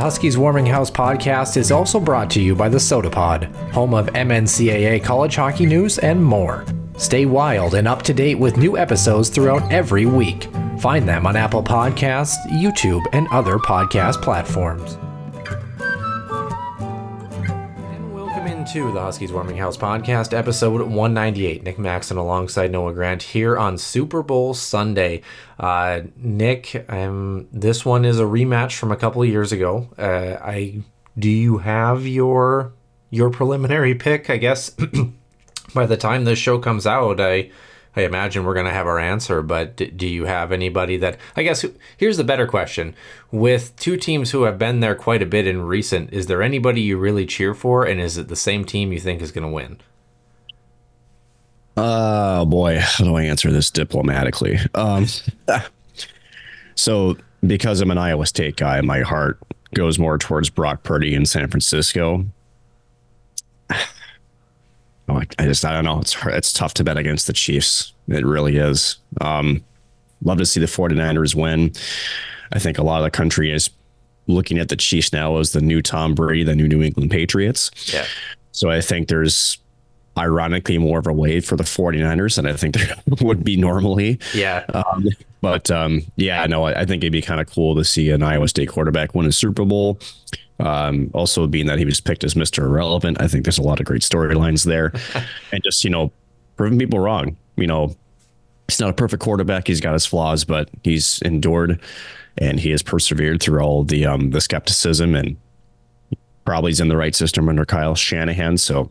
Huskies Warming House podcast is also brought to you by the Sota Pod, home of MNCAA college hockey news and more. Stay wild and up to date with new episodes throughout every week. Find them on Apple Podcasts, YouTube, and other podcast platforms. Into the Huskies Warming House podcast, episode 198. Nick Maxon alongside Noah Grant here on Super Bowl Sunday. Uh, Nick, um, this one is a rematch from a couple of years ago. Uh, I do you have your your preliminary pick? I guess by the time this show comes out, I I imagine we're gonna have our answer. But d- do you have anybody that I guess here's the better question: with two teams who have been there quite a bit in recent, is there anybody you really cheer for, and is it the same team you think is gonna win? Oh boy, how do I answer this diplomatically? Um, so because I'm an Iowa State guy, my heart goes more towards Brock Purdy in San Francisco. Oh, I, just I don't know. It's it's tough to bet against the Chiefs. It really is. Um, love to see the 49ers win. I think a lot of the country is looking at the Chiefs now as the new Tom Brady, the new New England Patriots. Yeah. So I think there's ironically more of a wave for the 49ers than I think there would be normally. Yeah. Um, but um, yeah, no, I, I think it'd be kind of cool to see an Iowa State quarterback win a Super Bowl. Um, also, being that he was picked as Mr. Irrelevant, I think there's a lot of great storylines there. and just, you know, proving people wrong. You know, he's not a perfect quarterback. He's got his flaws, but he's endured and he has persevered through all the um, the skepticism and probably is in the right system under Kyle Shanahan. So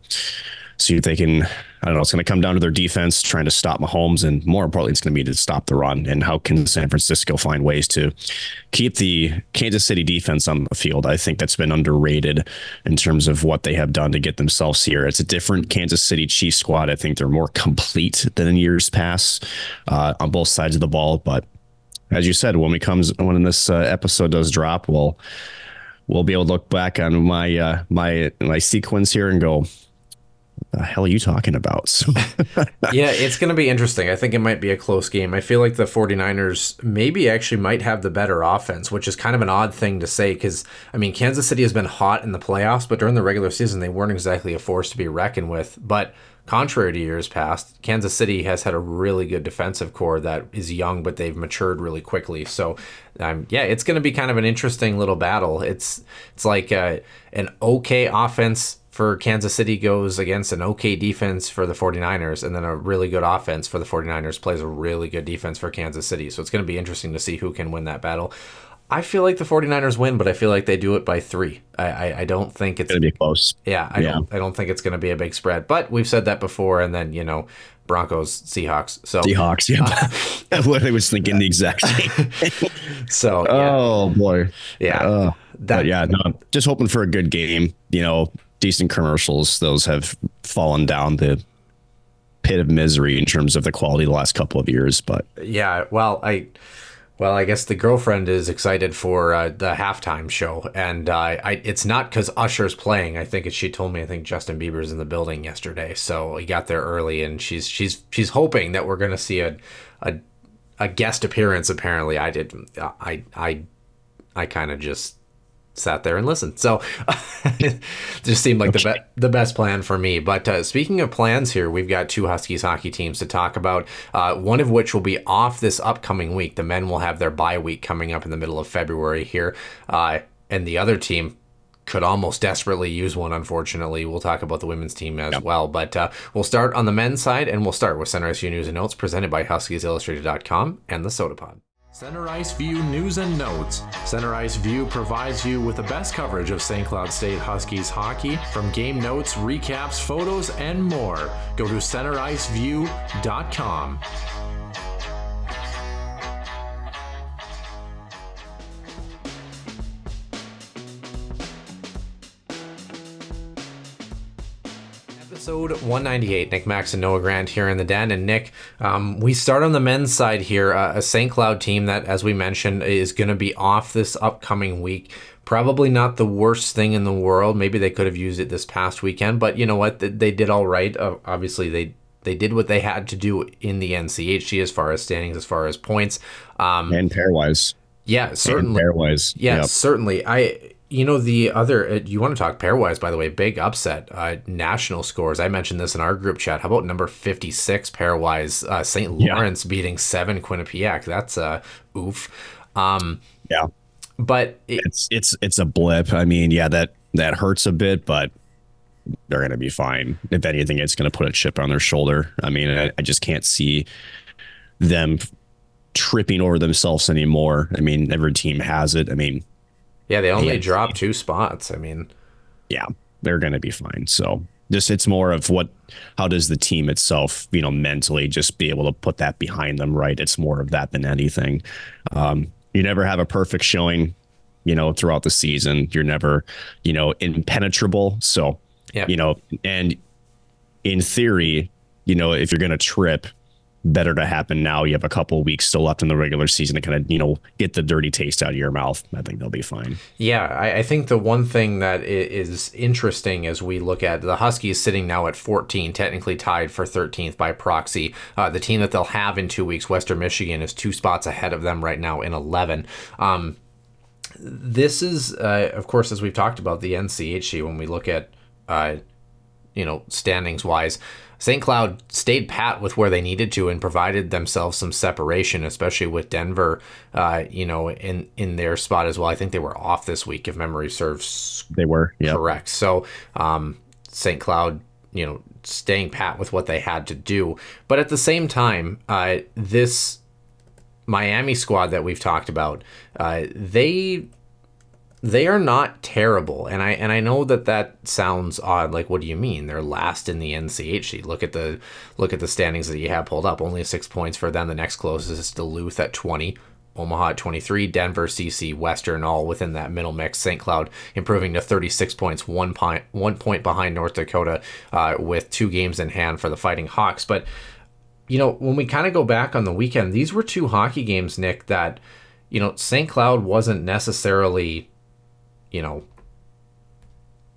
see if they can. I don't know. It's going to come down to their defense trying to stop Mahomes, and more importantly, it's going to be to stop the run. And how can San Francisco find ways to keep the Kansas City defense on the field? I think that's been underrated in terms of what they have done to get themselves here. It's a different Kansas City Chiefs squad. I think they're more complete than in years past uh, on both sides of the ball. But as you said, when we comes when this uh, episode does drop, we'll we'll be able to look back on my uh, my my sequence here and go, the hell are you talking about? So, yeah, it's going to be interesting. I think it might be a close game. I feel like the 49ers maybe actually might have the better offense, which is kind of an odd thing to say because, I mean, Kansas City has been hot in the playoffs, but during the regular season, they weren't exactly a force to be reckoned with. But contrary to years past, Kansas City has had a really good defensive core that is young, but they've matured really quickly. So, um, yeah, it's going to be kind of an interesting little battle. It's it's like uh, an okay offense for Kansas City goes against an okay defense for the 49ers, and then a really good offense for the 49ers plays a really good defense for Kansas City. So it's going to be interesting to see who can win that battle. I feel like the 49ers win, but I feel like they do it by three. I, I, I don't think it's going to be close. yeah, I Yeah. don't I don't think it's going to be a big spread. But we've said that before, and then you know Broncos Seahawks. So Seahawks, yeah. what I was thinking the exact same. so yeah, Oh boy, yeah. Uh, that but yeah, no, just hoping for a good game. You know, decent commercials. Those have fallen down the pit of misery in terms of the quality the last couple of years. But Yeah, well, I, well, I guess the girlfriend is excited for uh, the halftime show, and uh, I, it's not because Usher's playing. I think she told me I think Justin Bieber's in the building yesterday, so he got there early, and she's she's she's hoping that we're gonna see a, a, a guest appearance. Apparently, I did, I I I kind of just sat there and listened. So it just seemed like the be- the best plan for me. But uh, speaking of plans here, we've got two Huskies hockey teams to talk about. Uh, one of which will be off this upcoming week. The men will have their bye week coming up in the middle of February here, uh, and the other team could almost desperately use one. Unfortunately, we'll talk about the women's team as yep. well. But uh, we'll start on the men's side, and we'll start with Center Ice View News and Notes presented by HuskiesIllustrated.com and the Sota Pod. Center Ice View News and Notes. Center Ice View provides you with the best coverage of St. Cloud State Huskies hockey from game notes, recaps, photos, and more. Go to centericeview.com. episode 198. Nick Maxon Noah Grant here in the den. And Nick, um, we start on the men's side here. Uh, a St. Cloud team that, as we mentioned, is going to be off this upcoming week. Probably not the worst thing in the world. Maybe they could have used it this past weekend, but you know what? They did all right. Uh, obviously, they they did what they had to do in the NCHC as far as standings, as far as points, um, and pairwise. Yeah, certainly. pairwise. Yeah, yep. certainly. I you know the other uh, you want to talk pairwise by the way big upset uh, national scores. I mentioned this in our group chat. How about number 56 pairwise uh, st lawrence yeah. beating 7 quinnipiac? That's uh oof. Um yeah. but it, it's it's it's a blip. I mean yeah that that hurts a bit but they're gonna be fine. If anything it's gonna put a chip on their shoulder. I mean I, I just can't see them tripping over themselves anymore. I mean every team has it. I mean yeah, they only dropped two spots. I mean, yeah, they're going to be fine. So just it's more of what how does the team itself you know mentally just be able to put that behind them right it's more of that than anything um, you never have a perfect showing you know throughout the season you're never you know impenetrable so yeah. you know and in theory you know if you're going to trip better to happen now. You have a couple weeks still left in the regular season to kind of, you know, get the dirty taste out of your mouth. I think they'll be fine. Yeah, I, I, think the one thing that is interesting as we look at the Huskies sitting now at 14, technically tied for 13th by proxy. Uh, the team that they'll have in two weeks, Western Michigan, is two spots ahead of them right now in 11. Um, this is, uh, of course, as we've talked about the NCHC when we look at, uh, you know, standings wise. St. Cloud stayed pat with where they needed to and provided themselves some separation, especially with Denver, uh, you know, in in their spot as well. I think they were off this week, if memory serves. They were yep. correct. So um, St. Cloud, you know, staying pat with what they had to do, but at the same time, uh, this Miami squad that we've talked about, uh, they they are not terrible and i and i know that that sounds odd like what do you mean? They're last in the nchc look at the look at the standings that you have pulled up. Only six points for them. The next closest is duluth at 20 omaha at 23 denver cc western all within that middle mix. St cloud improving to 36 points one point one point behind north dakota uh, with two games in hand for the fighting hawks. But you know when we kind of go back on the weekend these were two hockey games nick that you know st cloud wasn't necessarily you know,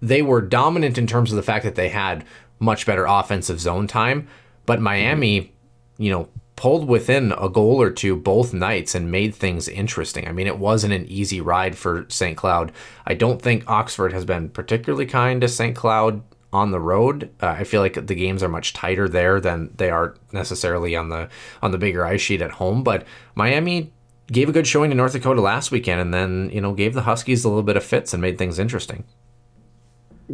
they were dominant in terms of the fact that they had much better offensive zone time, but Miami, you know, pulled within a goal or two both nights and made things interesting. I mean, it wasn't an easy ride for St. Cloud. I don't think Oxford has been particularly kind to St. Cloud on the road. Uh, I feel like the games are much tighter there than they are necessarily on the on the bigger ice sheet at home, but Miami gave a good showing to North Dakota last weekend, and then you know gave the Huskies a little bit of fits and made things interesting.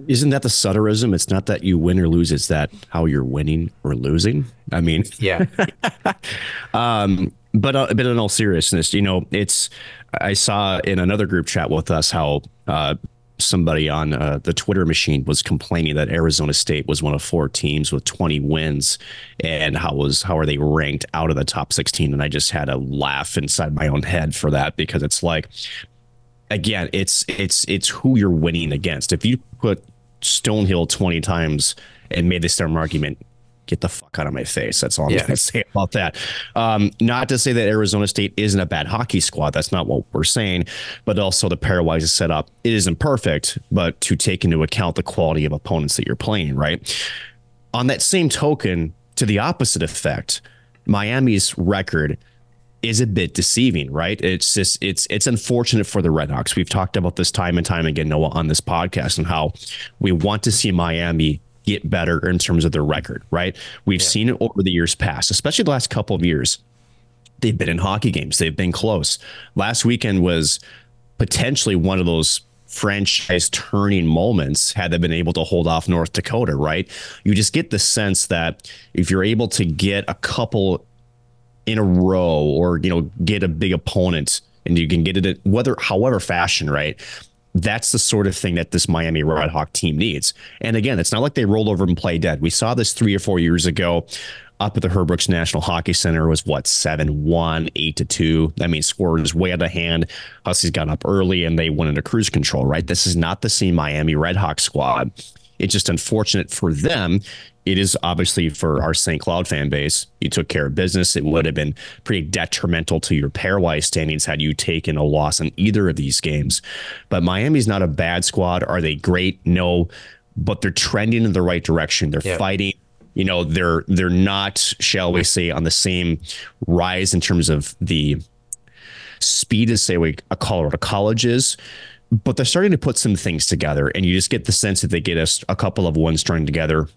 Isn't that the Sutterism? It's not that you win or lose; it's that how you're winning or losing. I mean, yeah. um, but uh, but in all seriousness, you know, it's I saw in another group chat with us how uh, somebody on uh, the Twitter machine was complaining that Arizona State was one of four teams with 20 wins, and how was how are they ranked out of the top 16? And I just had a laugh inside my own head for that because it's like, again, it's it's it's who you're winning against. If you put Stonehill 20 times and made the same argument, get the fuck out of my face. That's all I'm yeah. going to say about that. Um, not to say that Arizona State isn't a bad hockey squad. That's not what we're saying. But also the pairwise is set up. It isn't perfect, but to take into account the quality of opponents that you're playing, right? On that same token, to the opposite effect, Miami's record is a bit deceiving, right? It's just it's it's unfortunate for the Redhawks. We've talked about this time and time again, Noah, on this podcast, and how we want to see Miami get better in terms of their record, right? We've yeah. seen it over the years past, especially the last couple of years. They've been in hockey games, they've been close. Last weekend was potentially one of those franchise turning moments had they been able to hold off North Dakota, right? You just get the sense that if you're able to get a couple in a row or, you know, get a big opponent and you can get it whether however fashion, right? That's the sort of thing that this Miami Redhawk team needs. And again, it's not like they rolled over and play dead. We saw this three or four years ago up at the Herb Brooks National Hockey Center was what seven one eight to two. I mean, score way out of hand. Huskies got up early and they went into cruise control. Right, this is not the same Miami Redhawk squad. It's just unfortunate for them. It is obviously for our St. Cloud fan base. You took care of business. It would have been pretty detrimental to your pairwise standings had you taken a loss in either of these games. But Miami's not a bad squad. Are they great? No, but they're trending in the right direction. They're yeah. fighting you know they're they're not shall we say on the same rise in terms of the speed as say we a Colorado College is but they're starting to put some things together and you just get the sense that they get us a, a couple of ones strung together.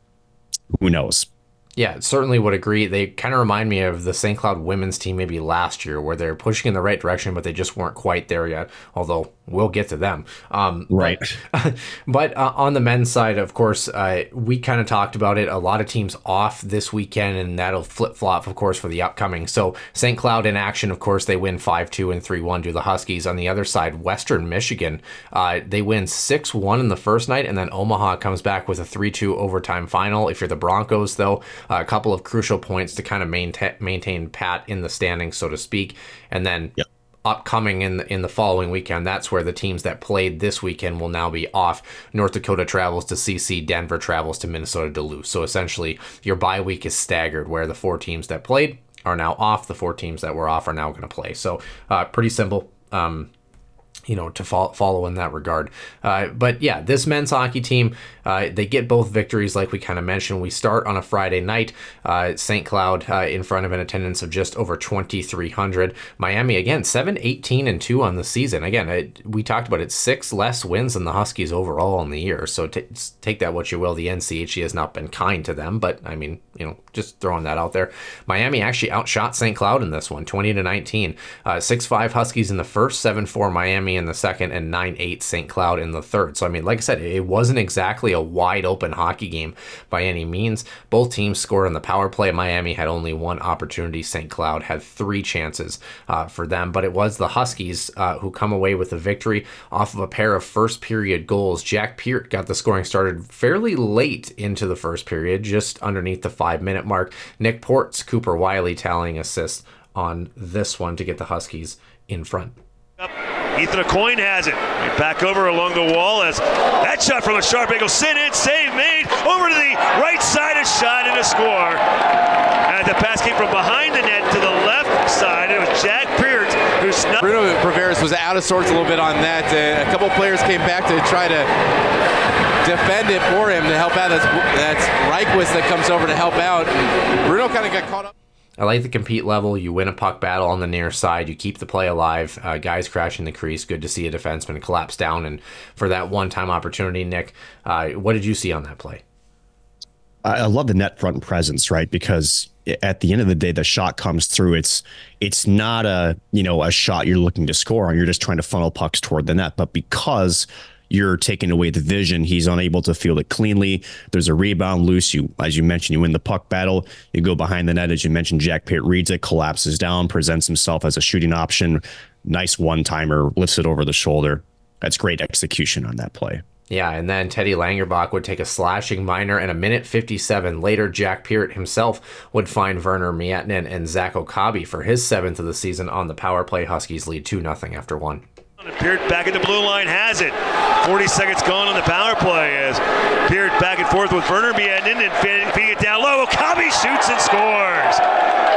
Who knows yeah, certainly would agree. They kind of remind me of the St. Cloud women's team maybe last year, where they're pushing in the right direction, but they just weren't quite there yet. Although we'll get to them. Um, right. But, but uh, on the men's side, of course, uh, we kind of talked about it. A lot of teams off this weekend, and that'll flip flop, of course, for the upcoming. So St. Cloud in action, of course, they win 5 2 and 3 1 to the Huskies. On the other side, Western Michigan, uh, they win 6 1 in the first night, and then Omaha comes back with a 3 2 overtime final. If you're the Broncos, though, a couple of crucial points to kind of maintain, maintain pat in the standings, so to speak. And then. Yep upcoming in the, in the following weekend. That's where the teams that played this weekend will now be off. North Dakota travels to CC, Denver travels to Minnesota Duluth. So essentially, your bye week is staggered, where the four teams that played are now off. The four teams that were off are now going to play. So uh, pretty simple. Um, you know, to fo- follow in that regard. Uh, but yeah, this men's hockey team, uh, they get both victories, like we kind of mentioned. We start on a Friday night, uh, St. Cloud uh, in front of an attendance of just over 2,300. Miami, again, 7 18 and 2 on the season. Again, it, we talked about it, six less wins than the Huskies overall in the year. So t- take that what you will. The NCHC has not been kind to them, but I mean, you know, just throwing that out there. Miami actually outshot St. Cloud in this one, 20 to 19. Uh, 6 5 Huskies in the first, 7 4 Miami Miami in the second and 9 8 St. Cloud in the third. So, I mean, like I said, it wasn't exactly a wide open hockey game by any means. Both teams scored on the power play. Miami had only one opportunity. St. Cloud had three chances uh, for them, but it was the Huskies uh, who come away with the victory off of a pair of first period goals. Jack Peart got the scoring started fairly late into the first period, just underneath the five minute mark. Nick Ports, Cooper Wiley tallying assists on this one to get the Huskies in front. Ethan Aucoin has it. Back over along the wall as that shot from a sharp angle sent in, save made, over to the right side, a shot and a score. And the pass came from behind the net to the left side. It was Jack Peart who snuck. Bruno Perveris was out of sorts a little bit on that. Uh, a couple players came back to try to defend it for him to help out. That's, that's that comes over to help out. And Bruno kind of got caught up. I like the compete level. You win a puck battle on the near side. You keep the play alive. Uh, guys crashing the crease. Good to see a defenseman collapse down. And for that one time opportunity, Nick, uh, what did you see on that play? I love the net front presence, right? Because at the end of the day, the shot comes through. It's it's not a you know a shot you're looking to score on. You're just trying to funnel pucks toward the net. But because you're taking away the vision. He's unable to field it cleanly. There's a rebound loose. You, as you mentioned, you win the puck battle. You go behind the net, as you mentioned. Jack Peart reads it, collapses down, presents himself as a shooting option. Nice one timer, lifts it over the shoulder. That's great execution on that play. Yeah, and then Teddy Langerbach would take a slashing minor, and a minute 57 later, Jack Peart himself would find Werner Miettinen and Zach Okabe for his seventh of the season on the power play. Huskies lead 2 0 after one. Peart back at the blue line has it. 40 seconds gone on the power play as Peart back and forth with Werner Miettinen and feeding it down low. Okabe shoots and scores.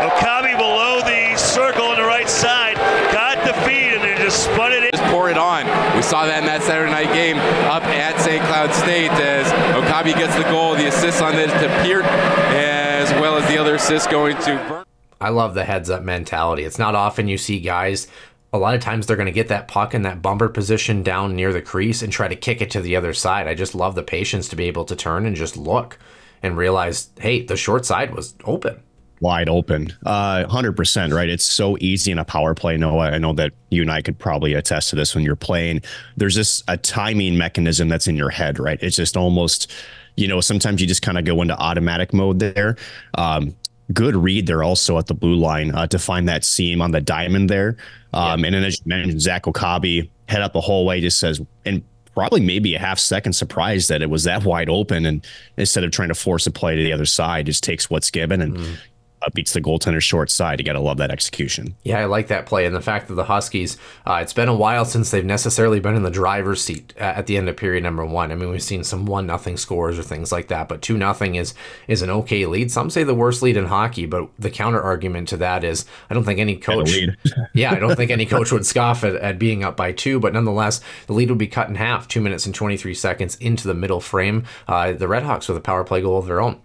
Okabe below the circle on the right side got the feed and then just spun it in. Just pour it on. We saw that in that Saturday night game up at St. Cloud State as Okabe gets the goal, the assist on this to Peart, as well as the other assist going to Werner. I love the heads up mentality. It's not often you see guys. A lot of times they're going to get that puck in that bumper position down near the crease and try to kick it to the other side. I just love the patience to be able to turn and just look and realize, hey, the short side was open wide open. Uh, 100%, right? It's so easy in a power play. Noah, I know that you and I could probably attest to this when you're playing. There's this a timing mechanism that's in your head, right? It's just almost, you know, sometimes you just kind of go into automatic mode there. Um, good read there also at the blue line uh, to find that seam on the diamond there. Um, yeah. And then as you mentioned, Zach Okabe head up the whole way, just says, and probably maybe a half second surprised that it was that wide open. And instead of trying to force a play to the other side, just takes what's given and mm uh, beats the goaltender short side. You got to love that execution. Yeah, I like that play. And the fact that the Huskies, uh, it's been a while since they've necessarily been in the driver's seat at the end of period number one. I mean, we've seen some one nothing scores or things like that, but two nothing is is an okay lead. Some say the worst lead in hockey, but the counter argument to that is I don't think any coach, yeah, I don't think any coach would scoff at, at being up by two, but nonetheless, the lead would be cut in half, two minutes and 23 seconds into the middle frame. Uh, the Redhawks with a power play goal of their own.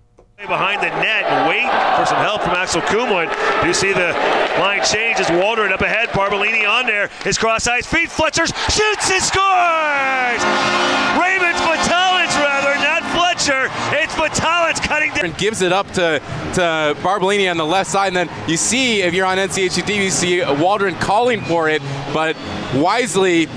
Behind the net and wait for some help from Axel Kumwood. You see the line change as Waldron up ahead. Barbolini on there. His cross eyes feet. Fletcher shoots and scores! Raymond Batalans, rather, not Fletcher. It's Batalans cutting down. Gives it up to, to Barbolini on the left side. And then you see, if you're on NCHC you see Waldron calling for it, but wisely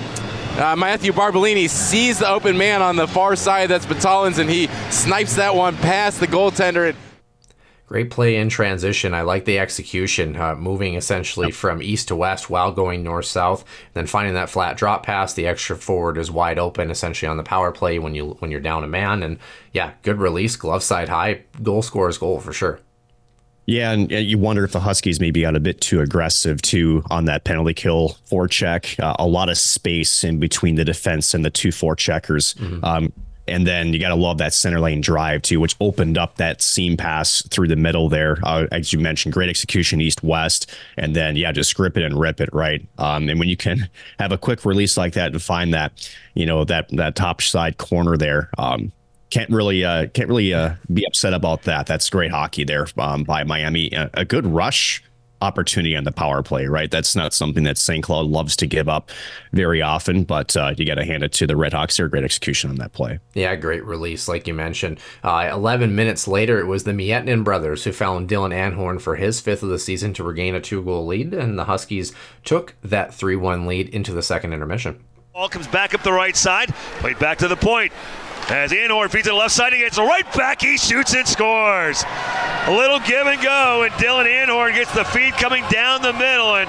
uh, Matthew Barbolini sees the open man on the far side. That's Batalans, and he snipes that one past the goaltender. Great play in transition. I like the execution, uh, moving essentially from east to west while going north south. Then finding that flat drop pass, the extra forward is wide open, essentially on the power play when you when you're down a man. And yeah, good release, glove side high, goal scores goal for sure. Yeah, and you wonder if the Huskies maybe got a bit too aggressive too on that penalty kill forecheck. Uh, a lot of space in between the defense and the two forecheckers. Mm-hmm. Um, and then you got to love that center lane drive too, which opened up that seam pass through the middle there. Uh, as you mentioned, great execution east west, and then yeah, just grip it and rip it right. Um, and when you can have a quick release like that and find that, you know that that top side corner there, um, can't really uh, can't really uh, be upset about that. That's great hockey there um, by Miami. A, a, good rush opportunity on the power play, right? That's not something that St. Cloud loves to give up very often, but uh, you got to hand it to the Redhawks here. Great execution on that play. Yeah, great release, like you mentioned. Uh, 11 minutes later, it was the Miettinen brothers who found Dylan Anhorn for his fifth of the season to regain a two goal lead, and the Huskies took that 3 1 lead into the second intermission. Ball comes back up the right side, played back to the point. As Anhorn feeds the left side, he gets right back, he shoots and scores. A little give and go, and Dylan Anhorn gets the feed coming down the middle and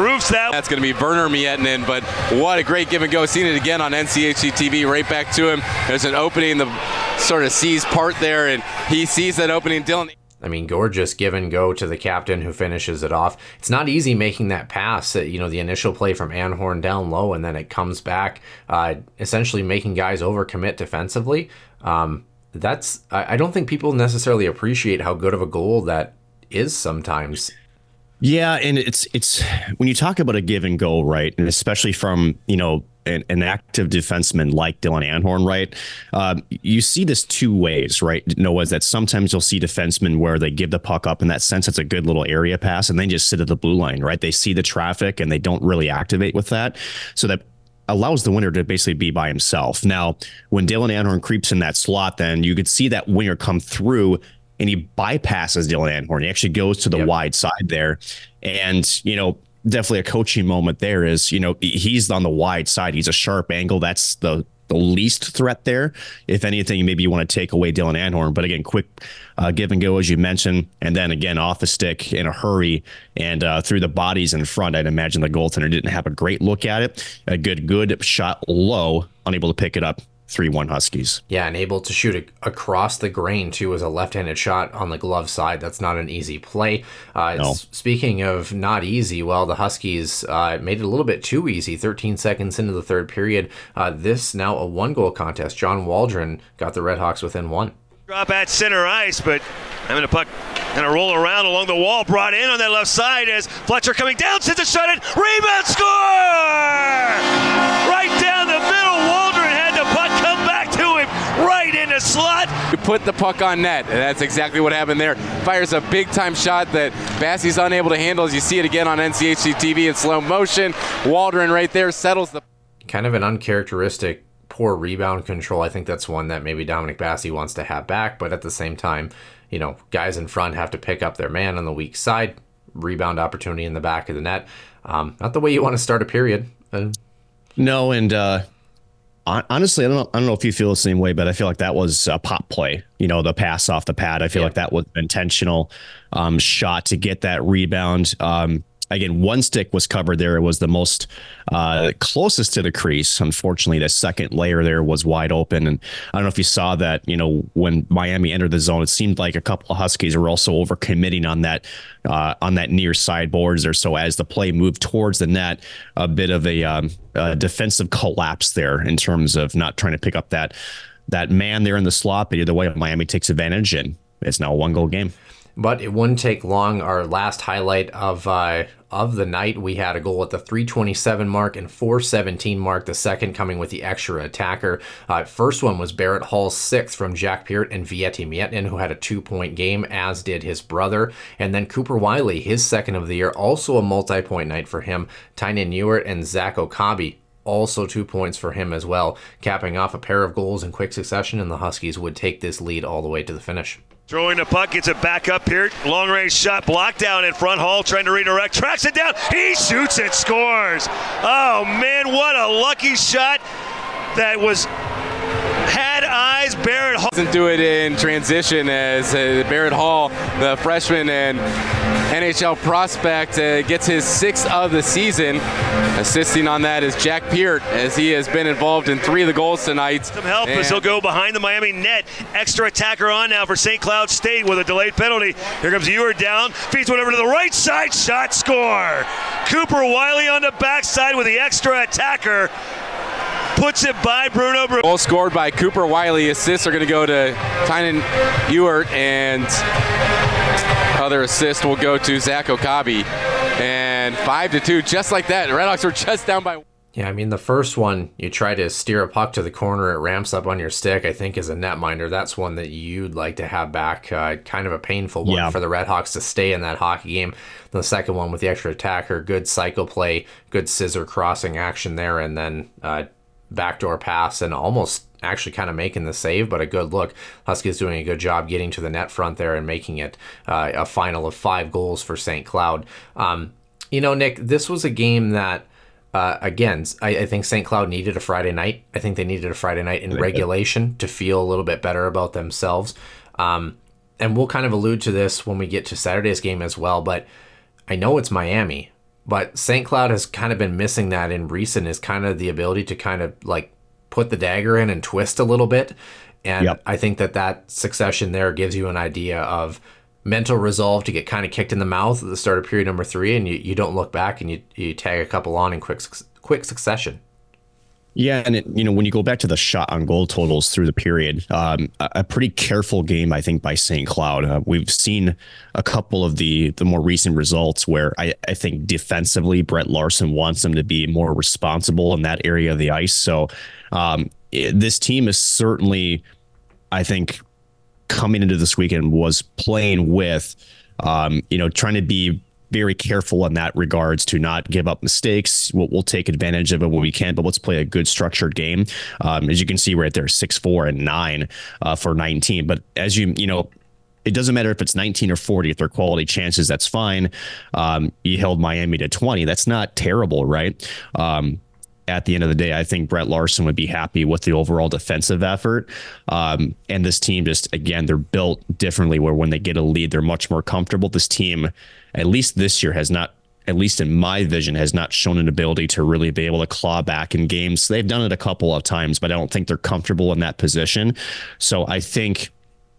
roofs that. That's going to be Werner Miettinen, but what a great give and go. Seen it again on NCHC TV, right back to him. There's an opening, the sort of sees part there, and he sees that opening. Dylan. I mean, gorgeous give and go to the captain who finishes it off. It's not easy making that pass. You know, the initial play from Anhorn down low, and then it comes back, uh, essentially making guys overcommit defensively. Um, that's I, I don't think people necessarily appreciate how good of a goal that is sometimes. Yeah, and it's it's when you talk about a give and go, right, and especially from you know an, an active defenseman like Dylan Anhorn, right? Um, you see this two ways, right? Noah, is that sometimes you'll see defensemen where they give the puck up in that sense it's a good little area pass, and they just sit at the blue line, right? They see the traffic and they don't really activate with that, so that allows the winner to basically be by himself. Now, when Dylan Anhorn creeps in that slot, then you could see that winger come through and he bypasses Dylan Anhorn. He actually goes to the yep. wide side there. And, you know, definitely a coaching moment there is, you know, he's on the wide side. He's a sharp angle. That's the the least threat there. If anything, maybe you want to take away Dylan Anhorn. But again, quick uh, give and go, as you mentioned. And then again, off the stick in a hurry and uh, through the bodies in front. I'd imagine the goaltender didn't have a great look at it. A good, good shot low, unable to pick it up. 3 1 Huskies. Yeah, and able to shoot a, across the grain too as a left handed shot on the glove side. That's not an easy play. Uh, no. Speaking of not easy, well, the Huskies uh, made it a little bit too easy. 13 seconds into the third period. Uh, this now a one goal contest. John Waldron got the Redhawks within one. Drop at center ice, but having a puck and a roll around along the wall brought in on that left side as Fletcher coming down, sends a shot in, rebound score! Right down to him right in the slot. You put the puck on net, and that's exactly what happened there. Fires a big time shot that Basse's unable to handle as you see it again on NCHC TV in slow motion. Waldron right there settles the. Kind of an uncharacteristic poor rebound control. I think that's one that maybe Dominic Basse wants to have back, but at the same time, you know, guys in front have to pick up their man on the weak side. Rebound opportunity in the back of the net. Um, not the way you want to start a period. Uh, no, and uh, honestly, I don't know. I don't know if you feel the same way, but I feel like that was a pop play. You know, the pass off the pad. I feel yeah. like that was an intentional um, shot to get that rebound. Um, again, one stick was covered there. It was the most uh, closest to the crease. Unfortunately, the second layer there was wide open. And I don't know if you saw that, you know, when Miami entered the zone, it seemed like a couple of Huskies were also over committing on that uh, on that near sideboards there. So as the play moved towards the net, a bit of a, um, a defensive collapse there in terms of not trying to pick up that that man there in the slot. But either way, Miami takes advantage and it's now a one goal game but it wouldn't take long. Our last highlight of uh, of the night, we had a goal at the 327 mark and 417 mark. The second coming with the extra attacker. Uh, first one was Barrett Hall's sixth from Jack Peart and Veeti Miettinen, who had a two point game, as did his brother. And then Cooper Wiley, his second of the year, also a multi point night for him. Tynan Ewart and Zach Okabe also two points for him as well, capping off a pair of goals in quick succession, and the Huskies would take this lead all the way to the finish. Throwing the puck, gets it back up here. Long range shot, blocked down in front. Hall trying to redirect, tracks it down. He shoots it, scores. Oh man, what a lucky shot that was had eyes. Barrett Hall doesn't do it in transition as uh, Barrett Hall, the freshman and NHL prospect, uh, gets his sixth of the season. Assisting on that is Jack Peart as he has been involved in three of the goals tonight. Some help and as he'll go behind the Miami net. Extra attacker on now for St. Cloud State with a delayed penalty. Here comes Ewart down, feeds one over to the right side, shot score. Cooper Wiley on the backside with the extra attacker puts it by Bruno. Bruno. Goal scored by Cooper Wiley. Assists are going to go to Tynan Ewart, and other assist will go to Zach Okabe. And five to two, just like that. The Redhawks were just down by. Yeah, I mean, the first one, you try to steer a puck to the corner, it ramps up on your stick, I think, is a netminder. That's one that you'd like to have back. Uh, kind of a painful one yeah. for the Redhawks to stay in that hockey game. The second one with the extra attacker, good cycle play, good scissor crossing action there, and then uh, backdoor pass and almost actually kind of making the save, but a good look. Huskies doing a good job getting to the net front there and making it uh, a final of five goals for St. Cloud. Um, you know, Nick, this was a game that. Uh, again, I, I, think St. Cloud needed a Friday night. I think they needed a Friday night in regulation to feel a little bit better about themselves. Um, and we'll kind of allude to this when we get to Saturday's game as well. But I know it's Miami, but St. Cloud has kind of been missing that in recent is kind of the ability to kind of like put the dagger in and twist a little bit. And yep. I think that that succession there gives you an idea of mental resolve to get kind of kicked in the mouth at the start of period number three, and you, you don't look back and you, you tag a couple on in quick quick succession. Yeah, and it, you know when you go back to the shot on goal totals through the period, um, a, a, pretty careful game I think by St. Cloud. Uh, we've seen a couple of the the more recent results where I, I think defensively Brett Larson wants them to be more responsible in that area of the ice. So um, it, this team is certainly, I think, coming into this weekend was playing with, um, you know, trying to be very careful in that regards to not give up mistakes. We'll, we'll take advantage of it when we can, but let's play a good structured game. Um, as you can see right there, six, four, and nine uh, for 19. But as you, you know, it doesn't matter if it's 19 or 40 if they're quality chances that's fine um, you held miami to 20 that's not terrible right um, at the end of the day, I think Brett Larson would be happy with the overall defensive effort. Um, and this team just, again, they're built differently where when they get a lead, they're much more comfortable. This team, at least this year, has not, at least in my vision, has not shown an ability to really be able to claw back in games. They've done it a couple of times, but I don't think they're comfortable in that position. So I think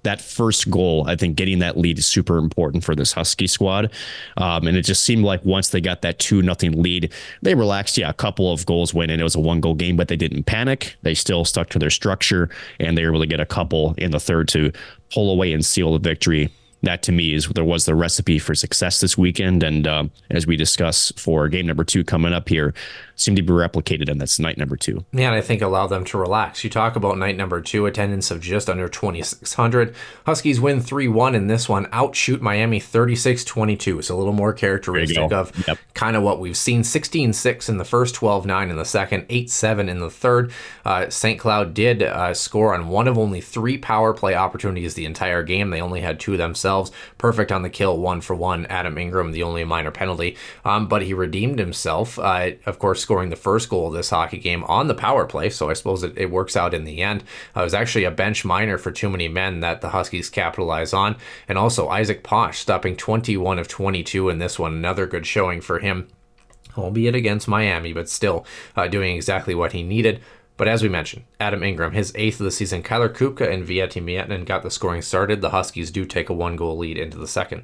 that first goal, I think getting that lead is super important for this Husky squad. Um, and it just seemed like once they got that two nothing lead, they relaxed. Yeah, a couple of goals went in. It was a one goal game, but they didn't panic. They still stuck to their structure and they were able to get a couple in the third to pull away and seal the victory. That to me is there was the recipe for success this weekend. And uh, as we discuss for game number two coming up here, seem to be replicated in that's night number two. Yeah, and I think allow them to relax. You talk about night number two, attendance of just under 2,600. Huskies win 3 1 in this one, outshoot Miami 36 22. It's a little more characteristic of Yep. kind of what we've seen 16 6 in the first, 12 9 in the second, 8 7 in the third. Uh, St. Cloud did uh, score on one of only three power play opportunities the entire game. They only had two themselves. Perfect on the kill, one for one. Adam Ingram, the only minor penalty. Um, but he redeemed himself, uh, of course, scoring the first goal of this hockey game on the power play. So I suppose it, it works out in the end. Uh, it was actually a bench minor for too many men that the Huskies capitalize on. And also Isaac Posh stopping 21 of 22 in this one. Another good showing for him albeit against Miami, but still uh, doing exactly what he needed. But as we mentioned, Adam Ingram, his eighth of the season, Kyler Kupka and Veeti Miettinen got the scoring started. The Huskies do take a one goal lead into the second.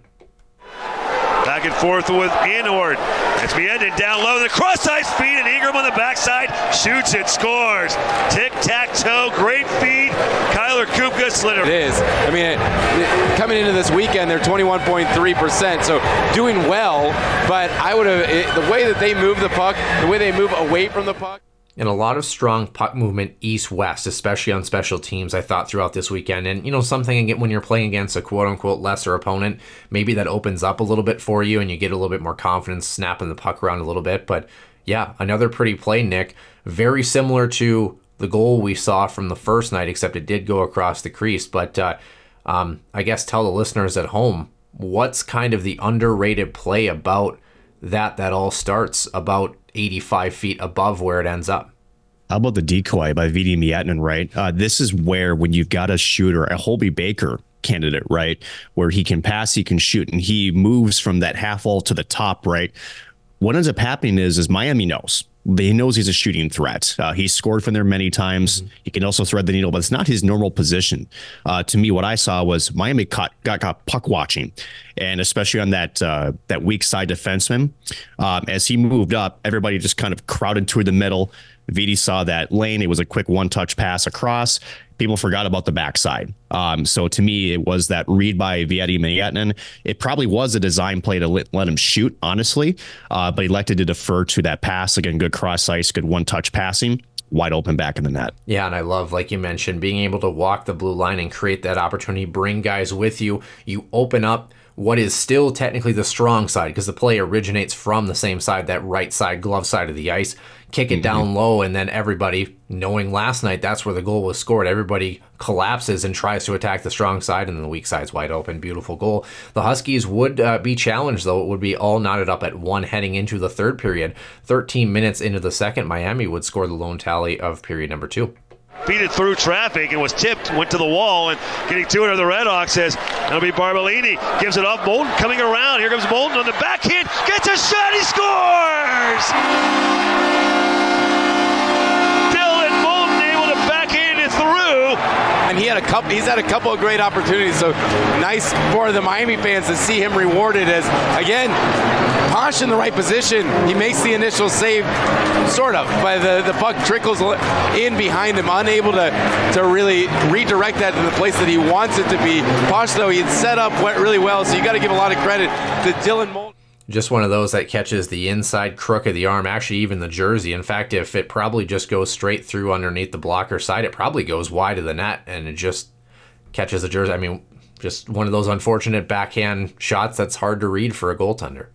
Back and forth with Anord. It's Miedin down low. The cross side speed and Ingram on the backside shoots it, scores. Tic tac toe, great feed. Kyler Kupka slid It is. I mean, it, it- coming into this weekend, they're 21.3%, so doing well. But I would have the way that they move the puck, the way they move away from the puck. And a lot of strong puck movement east west, especially on special teams, I thought throughout this weekend. And, you know, something again, when you're playing against a quote unquote lesser opponent, maybe that opens up a little bit for you and you get a little bit more confidence snapping the puck around a little bit. But yeah, another pretty play, Nick. Very similar to the goal we saw from the first night, except it did go across the crease. But uh, um, I guess tell the listeners at home what's kind of the underrated play about that that all starts about 85 feet above where it ends up. How about the decoy by Veeti Miettinen, right? Uh, this is where when you've got a shooter, a Hobey Baker candidate, right, where he can pass, he can shoot, and he moves from that half wall to the top, right? What ends up happening is, is Miami knows. He knows he's a shooting threat. Uh, he's scored from there many times. He can also thread the needle, but it's not his normal position. Uh, to me, what I saw was Miami caught, got, got puck watching, and especially on that uh, that weak side defenseman. Um, as he moved up, everybody just kind of crowded toward the middle. Veeti saw that lane. It was a quick one touch pass across. People forgot about the backside. Um, so to me, it was that read by Veeti Miettinen. It probably was a design play to let, let him shoot, honestly, uh, but he elected to defer to that pass. Again, good cross ice, good one touch passing, wide open back in the net. Yeah, and I love, like you mentioned, being able to walk the blue line and create that opportunity, bring guys with you. You open up what is still technically the strong side because the play originates from the same side, that right side, glove side of the ice. Kick it down low, and then everybody, knowing last night that's where the goal was scored, everybody collapses and tries to attack the strong side, and then the weak side's wide open. Beautiful goal. The Huskies would uh, be challenged, though. It would be all knotted up at one heading into the third period. 13 minutes into the second, Miami would score the lone tally of period number two. Beat it through traffic and was tipped, went to the wall, and getting to it are the Red Hawks says that'll be Barbolini. Gives it off. Moulton coming around. Here comes Moulton on the backhand. Gets a shot. He scores! Dylan Moulton able to backhand it through. And he had a couple. He's had a couple of great opportunities. So nice for the Miami fans to see him rewarded as again. Posh in the right position. He makes the initial save, sort of, but the, the puck trickles in behind him, unable to, to really redirect that to the place that he wants it to be. Posh, though, he had set up went really well, so you got to give a lot of credit to Dylan Moulton. Just one of those that catches the inside crook of the arm, actually, even the jersey. In fact, if it probably just goes straight through underneath the blocker side, it probably goes wide of the net and it just catches the jersey. I mean, just one of those unfortunate backhand shots that's hard to read for a goaltender.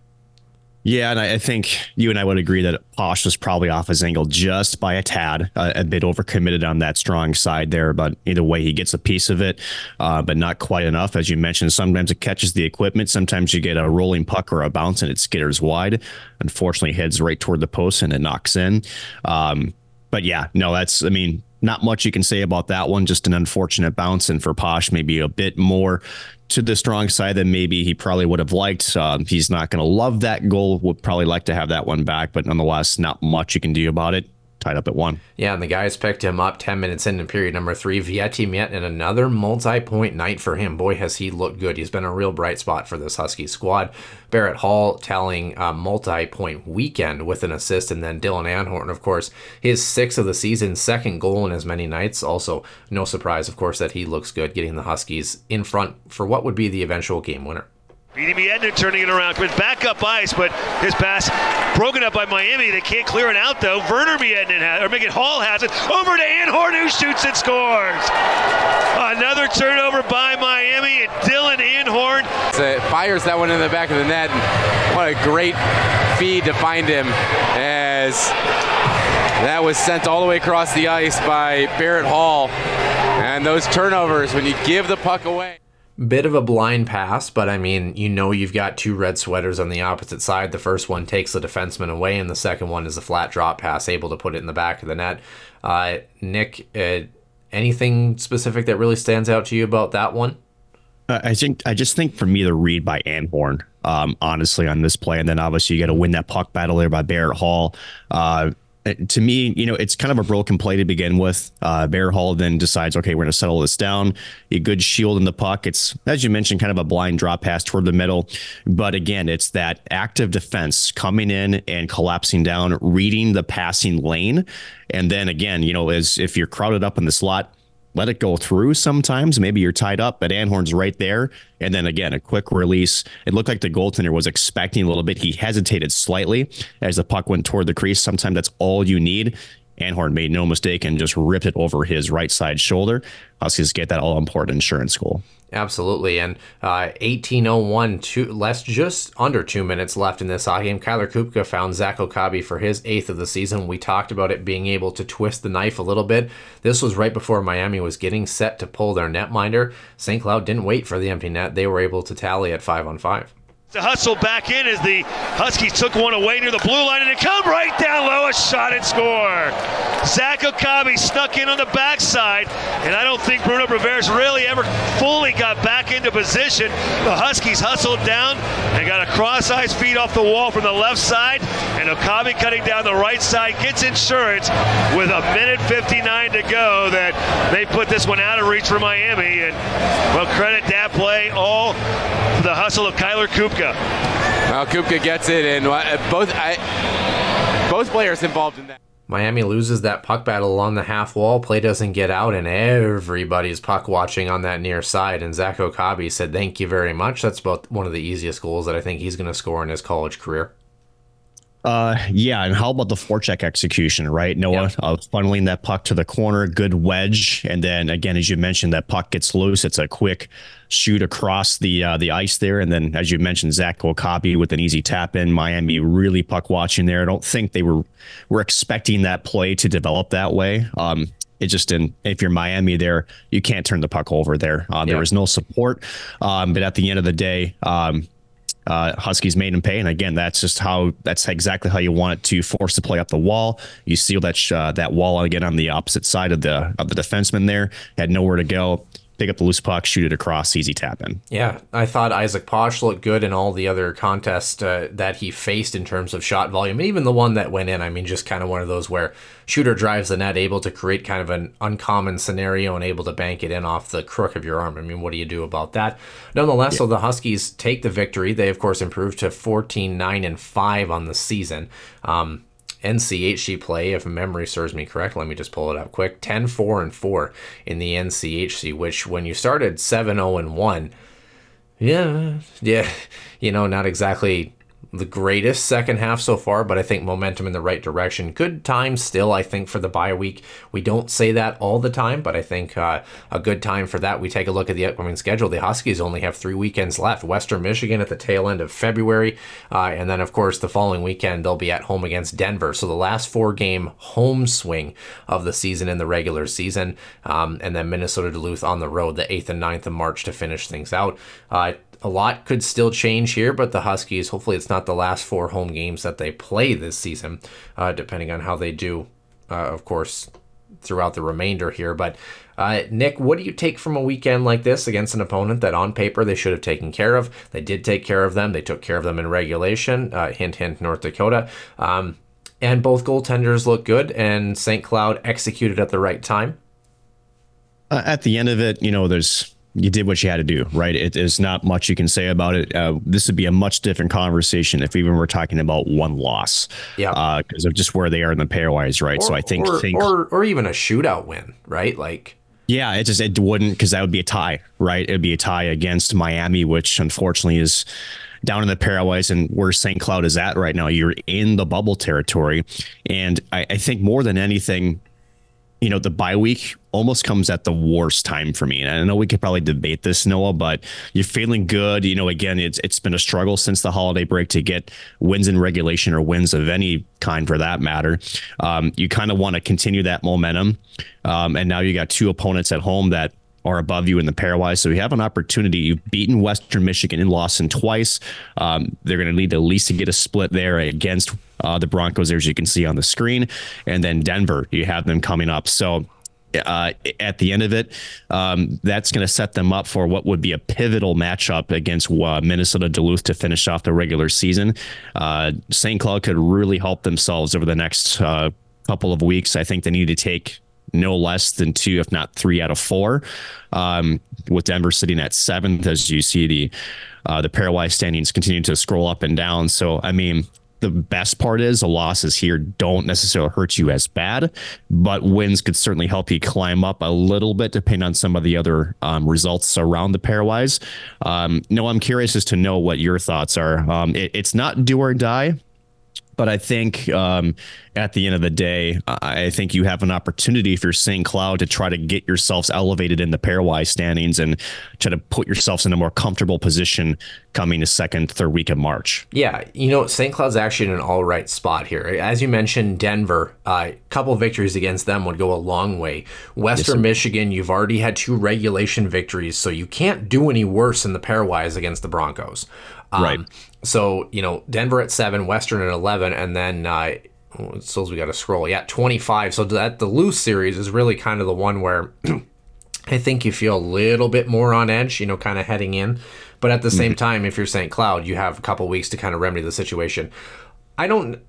Yeah, and I, I think you and I would agree that Posh was probably off his angle just by a tad, uh, a bit overcommitted on that strong side there. But either way, he gets a piece of it, uh, but not quite enough. As you mentioned, sometimes it catches the equipment. Sometimes you get a rolling puck or a bounce and it skitters wide. Unfortunately, heads right toward the post and it knocks in. Um, but yeah, no, that's, I mean, not much you can say about that one. Just an unfortunate bounce, and for Posh, maybe a bit more to the strong side than maybe he probably would have liked. Um, he's not going to love that goal. Would probably like to have that one back, but nonetheless, not much you can do about it. Tied up at one. Yeah, and the guys picked him up 10 minutes into period number three. Veeti Miettinen another multi point night for him. Boy, has he looked good. He's been a real bright spot for this Husky squad. Barrett Hall telling a multi point weekend with an assist, and then Dylan Anhorn, of course, his sixth of the season, second goal in as many nights. Also, no surprise, of course, that he looks good, getting the Huskies in front for what would be the eventual game winner. BDB Edna turning it around, with backup ice, but his pass broken up by Miami. They can't clear it out though. Werner Miettinen has, or Megan Hall has it over to Anhorn, who shoots and scores. Another turnover by Miami, and Dylan Anhorn. So fires that one in the back of the net. What a great feed to find him as that was sent all the way across the ice by Barrett Hall. And those turnovers, when you give the puck away. Bit of a blind pass, but I mean, you know, you've got two red sweaters on the opposite side. The first one takes the defenseman away, and the second one is a flat drop pass, able to put it in the back of the net. Uh, Nick, uh, anything specific that really stands out to you about that one? I think I just think for me the read by Anhorn, um, honestly, on this play, and then obviously you got to win that puck battle there by Barrett Hall. Uh, to me, you know, it's kind of a broken play to begin with. Uh, Bear Hall then decides, okay, we're going to settle this down. A good shield in the puck. It's, as you mentioned, kind of a blind drop pass toward the middle. But again, it's that active defense coming in and collapsing down, reading the passing lane. And then again, you know, as if you're crowded up in the slot, let it go through sometimes. Maybe you're tied up, but Anhorn's right there. And then again, a quick release. It looked like the goaltender was expecting a little bit. He hesitated slightly as the puck went toward the crease. Sometimes that's all you need. Anhorn made no mistake and just ripped it over his right side shoulder. Huskies get that all important insurance goal. Absolutely. And uh, 1801, two, less just under two minutes left in this hockey game. Kyler Kupka found Zach Okabe for his eighth of the season. We talked about it being able to twist the knife a little bit. This was right before Miami was getting set to pull their netminder. St. Cloud didn't wait for the empty net. They were able to tally at five on five. To hustle back in as the Huskies took one away near the blue line and it come right down low, a shot and score. Zach Okabe snuck in on the backside, and I don't think Bruno Rivera's really ever fully got back into position. The Huskies hustled down and got a cross ice feed off the wall from the left side, and Okabe cutting down the right side gets insurance with a minute 59 to go that they put this one out of reach for Miami. And well, credit that play all the hustle of Kyler Kupka. Well, Kupka gets it, and both I, both players involved in that. Miami loses that puck battle along the half wall. Play doesn't get out, and everybody's puck watching on that near side. And Zach Okabe said, Thank you very much. That's about one of the easiest goals that I think he's going to score in his college career. Uh, yeah, and how about the forecheck execution, right? Noah Yeah. uh, funneling that puck to the corner, good wedge, and then again, as you mentioned, that puck gets loose. It's a quick shoot across the uh, the ice there, and then as you mentioned, Zach Okabe with an easy tap in. Miami really puck watching there. I don't think they were were expecting that play to develop that way. Um, it just didn't. If you're Miami, there you can't turn the puck over there. Uh, there was no support, um, but at the end of the day. Um, uh, Huskies made him pay, and again, that's just how that's exactly how you want it to force the play up the wall. You seal that sh- uh, that wall again on the opposite side of the of the defenseman. There had nowhere to go. Pick up the loose puck, shoot it across, easy tap in. Yeah, I thought Isaac Posh looked good in all the other contests uh, that he faced in terms of shot volume, and even the one that went in. I mean, just kind of one of those where shooter drives the net, able to create kind of an uncommon scenario and able to bank it in off the crook of your arm. I mean, what do you do about that? Nonetheless, so the Huskies take the victory. They, of course, improved to 14 9 and 5 on the season. Um, NCHC play, if memory serves me correct. Let me just pull it up quick. 10 4 and 4 in the NCHC, which when you started 7 0 and 1, yeah, yeah, you know, not exactly the greatest second half so far, but I think momentum in the right direction. Good time still, I think, for the bye week. We don't say that all the time, but I think uh, a good time for that. We take a look at the upcoming schedule. The Huskies only have three weekends left Western Michigan at the tail end of February, uh, and then, of course, the following weekend they'll be at home against Denver. So the last four game home swing of the season in the regular season, um, and then Minnesota Duluth on the road the 8th and 9th of March to finish things out. Uh, a lot could still change here, but the Huskies, hopefully, it's not the last four home games that they play this season, uh, depending on how they do, uh, of course, throughout the remainder here. But, uh, Nick, what do you take from a weekend like this against an opponent that on paper they should have taken care of? They did take care of them, they took care of them in regulation. Uh, hint, hint, North Dakota. Um, and both goaltenders look good, and St. Cloud executed at the right time. Uh, at the end of it, you know, there's you did what you had to do, right? It is not much you can say about it. Uh, this would be a much different conversation if even we're talking about one loss, Yeah. because of just where they are in the pairwise, right? so I think or, think or or even a shootout win, right? Like Yeah, it just it wouldn't because that would be a tie, right? It'd be a tie against Miami, which unfortunately is down in the pairwise and where St. Cloud is at right now. You're in the bubble territory, and I, I think more than anything, you know, the bye week almost comes at the worst time for me. And I know we could probably debate this, Noah, but you're feeling good. You know, again, it's it's been a struggle since the holiday break to get wins in regulation or wins of any kind for that matter. Um, you kind of want to continue that momentum. Um, and now you got two opponents at home that are above you in the pairwise. So you have an opportunity. You've beaten Western Michigan in Lawson twice. Um, they're going to need at least to get a split there against uh, the Broncos, as you can see on the screen. And then Denver, you have them coming up. So uh, at the end of it, um, that's going to set them up for what would be a pivotal matchup against uh, Minnesota Duluth to finish off the regular season. Uh, St. Cloud could really help themselves over the next uh, couple of weeks. I think they need to take no less than two, if not three out of four. Um, with Denver sitting at seventh, as you see the uh, the pairwise standings continue to scroll up and down. So, I mean, the best part is the losses here don't necessarily hurt you as bad, but wins could certainly help you climb up a little bit, depending on some of the other um, results around the pairwise. Um, no, I'm curious as to know what your thoughts are. Um, it, it's not do or die but I think um, at the end of the day, I think you have an opportunity if you're St. Cloud to try to get yourselves elevated in the pairwise standings and try to put yourselves in a more comfortable position coming to second, third week of March. Yeah, you know, St. Cloud's actually in an all right spot here. As you mentioned, Denver, a uh, couple victories against them would go a long way. Western yes, Michigan, you've already had two regulation victories, so you can't do any worse in the pairwise against the Broncos. Um, right. So, you know, Denver at seven, Western at 11, and then uh, it says we got to scroll. Yeah, 25. So that the Duluth series is really kind of the one where I think you feel a little bit more on edge, you know, kind of heading in. But at the same mm-hmm. time, if you're St. Cloud, you have a couple weeks to kind of remedy the situation. I don't.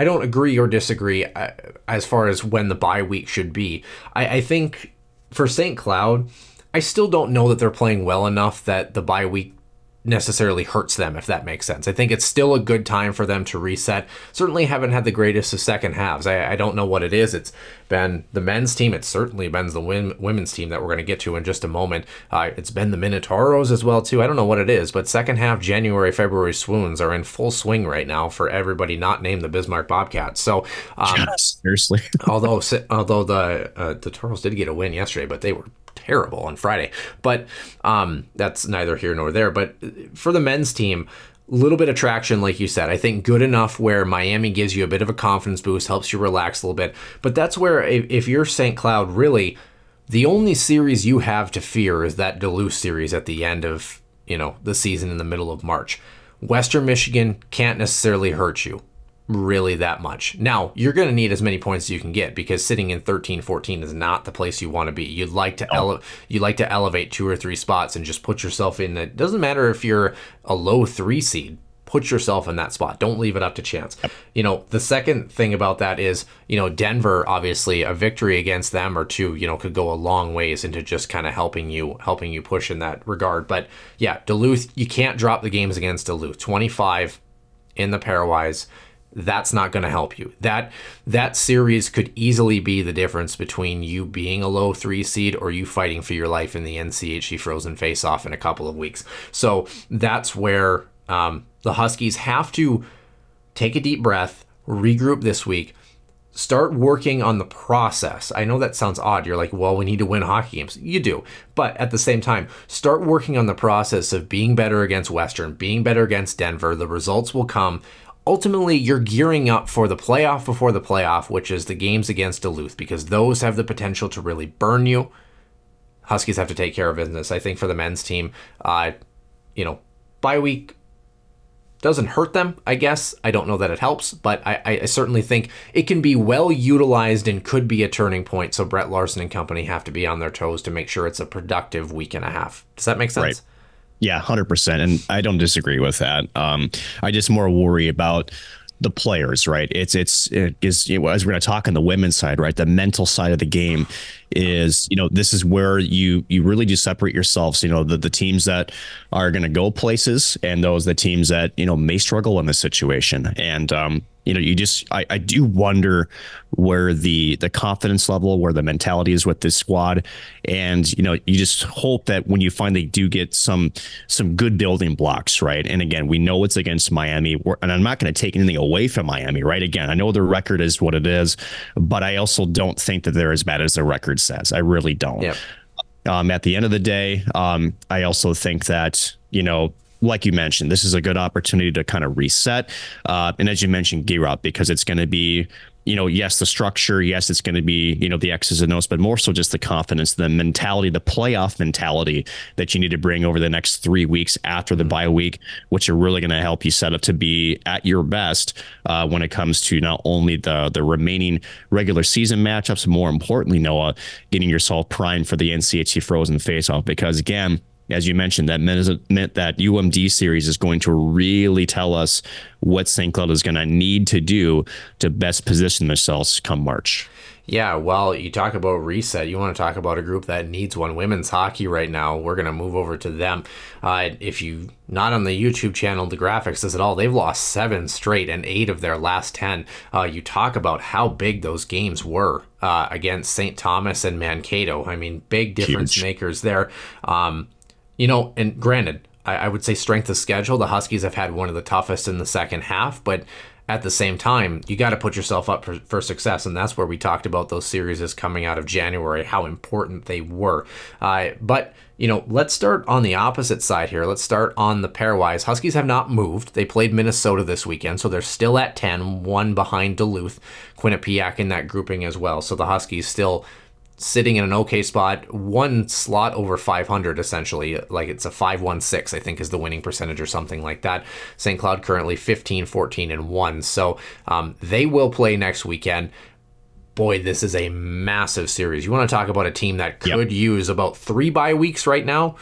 I don't agree or disagree uh, as far as when the bye week should be. I, I think for St. Cloud, I still don't know that they're playing well enough that the bye week necessarily hurts them, if that makes sense. I think it's still a good time for them to reset. Certainly haven't had the greatest of second halves. I, I don't know what it is. It's been the men's team. It's certainly been the women's team that we're going to get to in just a moment. Uh, it's been the Minotauros as well, too. I don't know what it is, but second half January, February swoons are in full swing right now for everybody not named the Bismarck Bobcats. So, um, seriously. although although the uh, the Toros did get a win yesterday, but they were terrible on Friday. But um, that's neither here nor there. But for the men's team, a little bit of traction, like you said. I think good enough where Miami gives you a bit of a confidence boost, helps you relax a little bit. But that's where, if you're St. Cloud, really, the only series you have to fear is that Duluth series at the end of you know the season in the middle of March. Western Michigan can't necessarily hurt you really that much. Now, you're going to need as many points as you can get because sitting in 13 14 is not the place you want to be. You'd like to ele- you like to elevate two or three spots and just put yourself in it doesn't matter if you're a low 3 seed. Put yourself in that spot. Don't leave it up to chance. You know, the second thing about that is, you know, Denver obviously a victory against them or two, you know, could go a long ways into just kind of helping you helping you push in that regard. But yeah, Duluth, you can't drop the games against Duluth. 25 in the pairwise that's not going to help you. That that series could easily be the difference between you being a low three seed or you fighting for your life in the NCHC Frozen Face Off in a couple of weeks. So that's where um, the Huskies have to take a deep breath, regroup this week, start working on the process. I know that sounds odd. You're like, well, we need to win hockey games. You do. But at the same time, start working on the process of being better against Western, being better against Denver. The results will come ultimately you're gearing up for the playoff before the playoff, which is the games against Duluth, because those have the potential to really burn you. Huskies have to take care of business. I think for the men's team, uh, you know, bye week doesn't hurt them, I guess. I don't know that it helps, but I, I, certainly think it can be well utilized and could be a turning point. So Brett Larson and company have to be on their toes to make sure it's a productive week and a half. Does that make sense? Right. Yeah, hundred percent, and I don't disagree with that. Um, I just more worry about the players, right? It's it's it is know, as we're going to talk on the women's side, right? The mental side of the game. Is you know this is where you you really do separate yourselves you know the, the teams that are going to go places and those the teams that you know may struggle in this situation and um you know, you just I, I do wonder where the the confidence level, where the mentality is with this squad, and you know, you just hope that when you finally do get some some good building blocks, right? And again, we know it's against Miami, and I'm not going to take anything away from Miami, right? Again, I know the record is what it is, but I also don't think that they're as bad as the record says. I really don't. Yep. Um, at the end of the day, um, I also think that you know like you mentioned, this is a good opportunity to kind of reset. Uh, and as you mentioned, Giroud, because it's going to be, you know, yes, the structure, yes, it's going to be, you know, the X's and O's, but more so just the confidence, the mentality, the playoff mentality that you need to bring over the next three weeks after the bye week, which are really going to help you set up to be at your best uh, when it comes to not only the the remaining regular season matchups, more importantly, Noah, getting yourself primed for the NCHC Frozen Faceoff. Because again, as you mentioned, that meant that UMD series is going to really tell us what St. Cloud is going to need to do to best position themselves come March. Yeah, well, you talk about reset. You want to talk about a group that needs one women's hockey right now. We're going to move over to them. Uh, if you not on the YouTube channel, the graphics says it all. They've lost seven straight and eight of their last ten. Uh, you talk about how big those games were uh, against St. Thomas and Mankato. I mean, big difference Huge. makers there. Um, you know, and granted, I, I would say strength of schedule. The Huskies have had one of the toughest in the second half, but at the same time, you got to put yourself up for, for, success. And that's where we talked about those series as coming out of January, how important they were. Uh, but, you know, let's start on the opposite side here. Let's start on the pairwise. Huskies have not moved. They played Minnesota this weekend, so they're still at 10, one behind Duluth, Quinnipiac in that grouping as well. So the Huskies still sitting in an okay spot, one slot over 500 essentially. Like it's a 516, I think, is the winning percentage or something like that. St. Cloud currently 15, 14, and 1. So um, they will play next weekend. Boy, this is a massive series. You want to talk about a team that could yep. use about three bye weeks right now?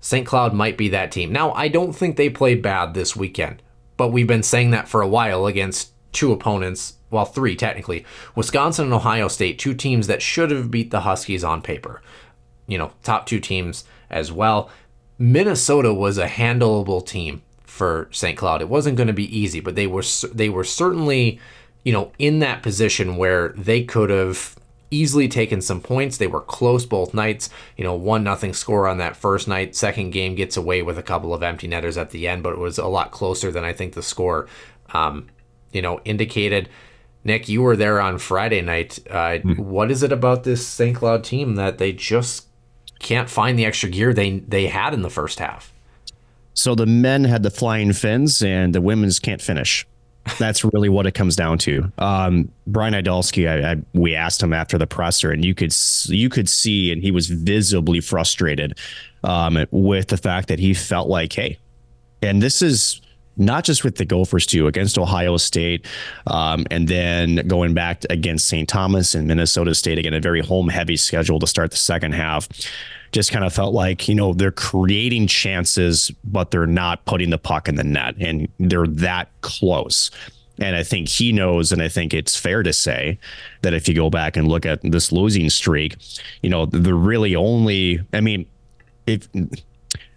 St. Cloud might be that team. Now, I don't think they play bad this weekend, but we've been saying that for a while against two opponents well, three technically. Wisconsin and Ohio State, two teams that should have beat the Huskies on paper. You know, top two teams as well. Minnesota was a handleable team for St. Cloud. It wasn't going to be easy, but they were they were certainly, you know, in that position where they could have easily taken some points. They were close both nights. You know, one nothing score on that first night. Second game gets away with a couple of empty netters at the end, but it was a lot closer than I think the score, um, you know, indicated. Nick, you were there on Friday night. Uh, mm. What is it about this St. Cloud team that they just can't find the extra gear they they had in the first half? So the men had the flying fins, and the women's can't finish. That's really what it comes down to. Um, Brian Idalski, I, I, we asked him after the presser, and you could you could see, and he was visibly frustrated um, with the fact that he felt like, hey, and this is not just with the Gophers too, against Ohio State, um, and then going back against St. Thomas and Minnesota State again, a very home heavy schedule to start the second half. Just kind of felt like you know they're creating chances, but they're not putting the puck in the net, and they're that close. And I think he knows, and I think it's fair to say that if you go back and look at this losing streak, you know, the really only, I mean, if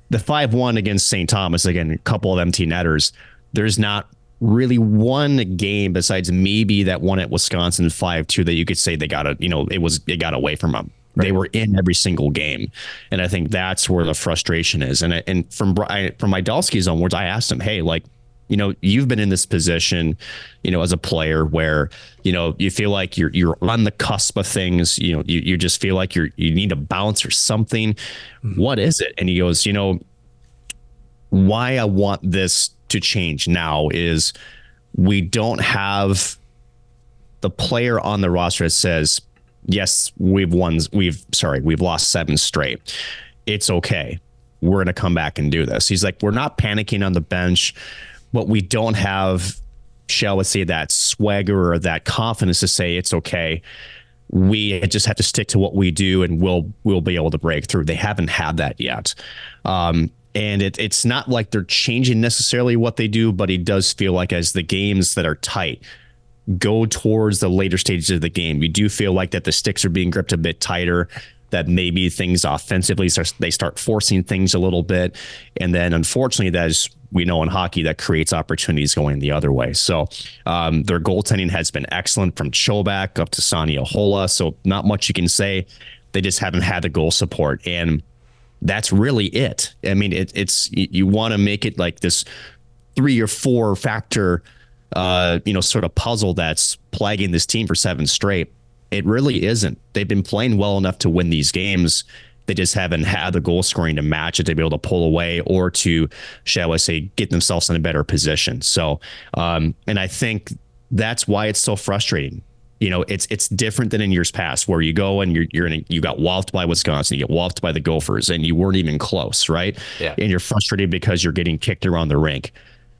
the 5 1 against St. Thomas, again, a couple of empty netters, there's not really one game besides maybe that one at Wisconsin 5 2 that you could say they got a, you know, it was, it got away from them. Right. They were in every single game, and I think that's where the frustration is. And and from from Idalski's own words, I asked him, "Hey, like, you know, you've been in this position, you know, as a player where, you know, you feel like you're you're on the cusp of things, you know, you, you just feel like you're you need a bounce or something. Mm-hmm. What is it? And he goes, you know, why I want this to change now is we don't have the player on the roster that says, yes, we've won, we've sorry, we've lost seven straight. It's okay. We're going to come back and do this. He's like, we're not panicking on the bench but we don't have, shall we say, that swagger or that confidence to say it's okay. We just have to stick to what we do, and we'll we'll be able to break through. They haven't had that yet. Um, and it, it's not like they're changing necessarily what they do, but it does feel like as the games that are tight, go towards the later stages of the game. You do feel like that the sticks are being gripped a bit tighter that maybe things offensively start, they start forcing things a little bit and then unfortunately that is we know in hockey that creates opportunities going the other way so um, their goaltending has been excellent from Chobak up to Sanni Ahola so not much you can say they just haven't had the goal support and that's really it I mean it, it's you, you want to make it like this three or four factor uh, you know sort of puzzle that's plaguing this team for seven straight it really isn't. They've been playing well enough to win these games. They just haven't had the goal scoring to match it to be able to pull away or to, shall I say, get themselves in a better position. So, um, and I think that's why it's so frustrating. You know, it's it's different than in years past where you go and you're you're in a, you got walloped by Wisconsin, you get walloped by the Gophers, and you weren't even close, right? Yeah. And you're frustrated because you're getting kicked around the rink.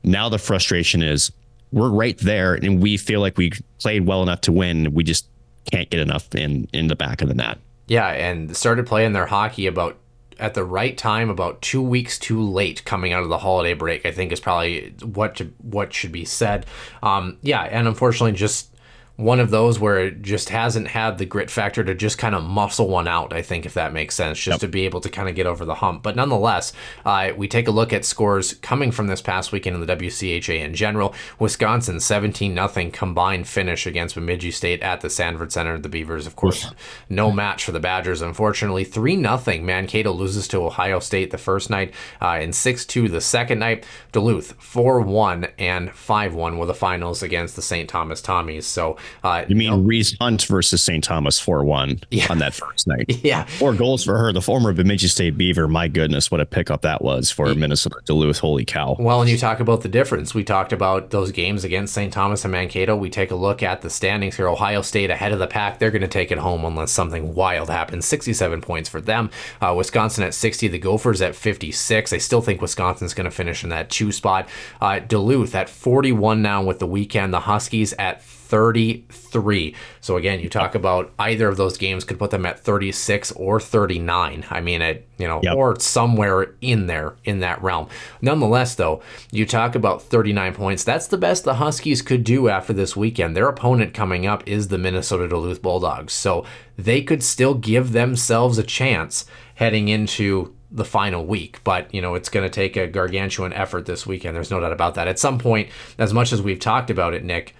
Now the frustration is we're right there, and we feel like we played well enough to win. We just can't get enough in in the back of the net. Yeah, and started playing their hockey about at the right time, about two weeks too late coming out of the holiday break. I think is probably what to, what should be said. Um, yeah, and unfortunately, just one of those where it just hasn't had the grit factor to just kind of muscle one out, I think, if that makes sense, just yep. to be able to kind of get over the hump. But nonetheless, uh, we take a look at scores coming from this past weekend in the WCHA in general. Wisconsin 17 0 combined finish against Bemidji State at the Sanford Center. The Beavers, of course, no match for the Badgers, unfortunately. 3 0 Mankato loses to Ohio State the first night uh, and 6 2 the second night. Duluth 4 1 and 5 1 were the finals against the St. Thomas Tommies. So, uh, you mean you know, Reese Hunt versus St. Thomas 4 1 yeah. on that first night? Yeah. Four goals for her, the former Bemidji State Beaver. My goodness, what a pickup that was for. Minnesota Duluth. Holy cow. Well, and you talk about the difference. We talked about those games against St. Thomas and Mankato. We take a look at the standings here. Ohio State ahead of the pack. They're going to take it home unless something wild happens. 67 points for them. Uh, Wisconsin at 60. The Gophers at 56. I still think Wisconsin's going to finish in that two spot. Uh, Duluth at 41 now with the weekend. The Huskies at 33. So again, you talk about either of those games could put them at 36 or 39. I mean, it, you know, yep. or somewhere in there in that realm. Nonetheless, though, you talk about 39 points. That's the best the Huskies could do after this weekend. Their opponent coming up is the Minnesota Duluth Bulldogs. So they could still give themselves a chance heading into the final week. But, you know, it's going to take a gargantuan effort this weekend. There's no doubt about that. At some point, as much as we've talked about it, Nick,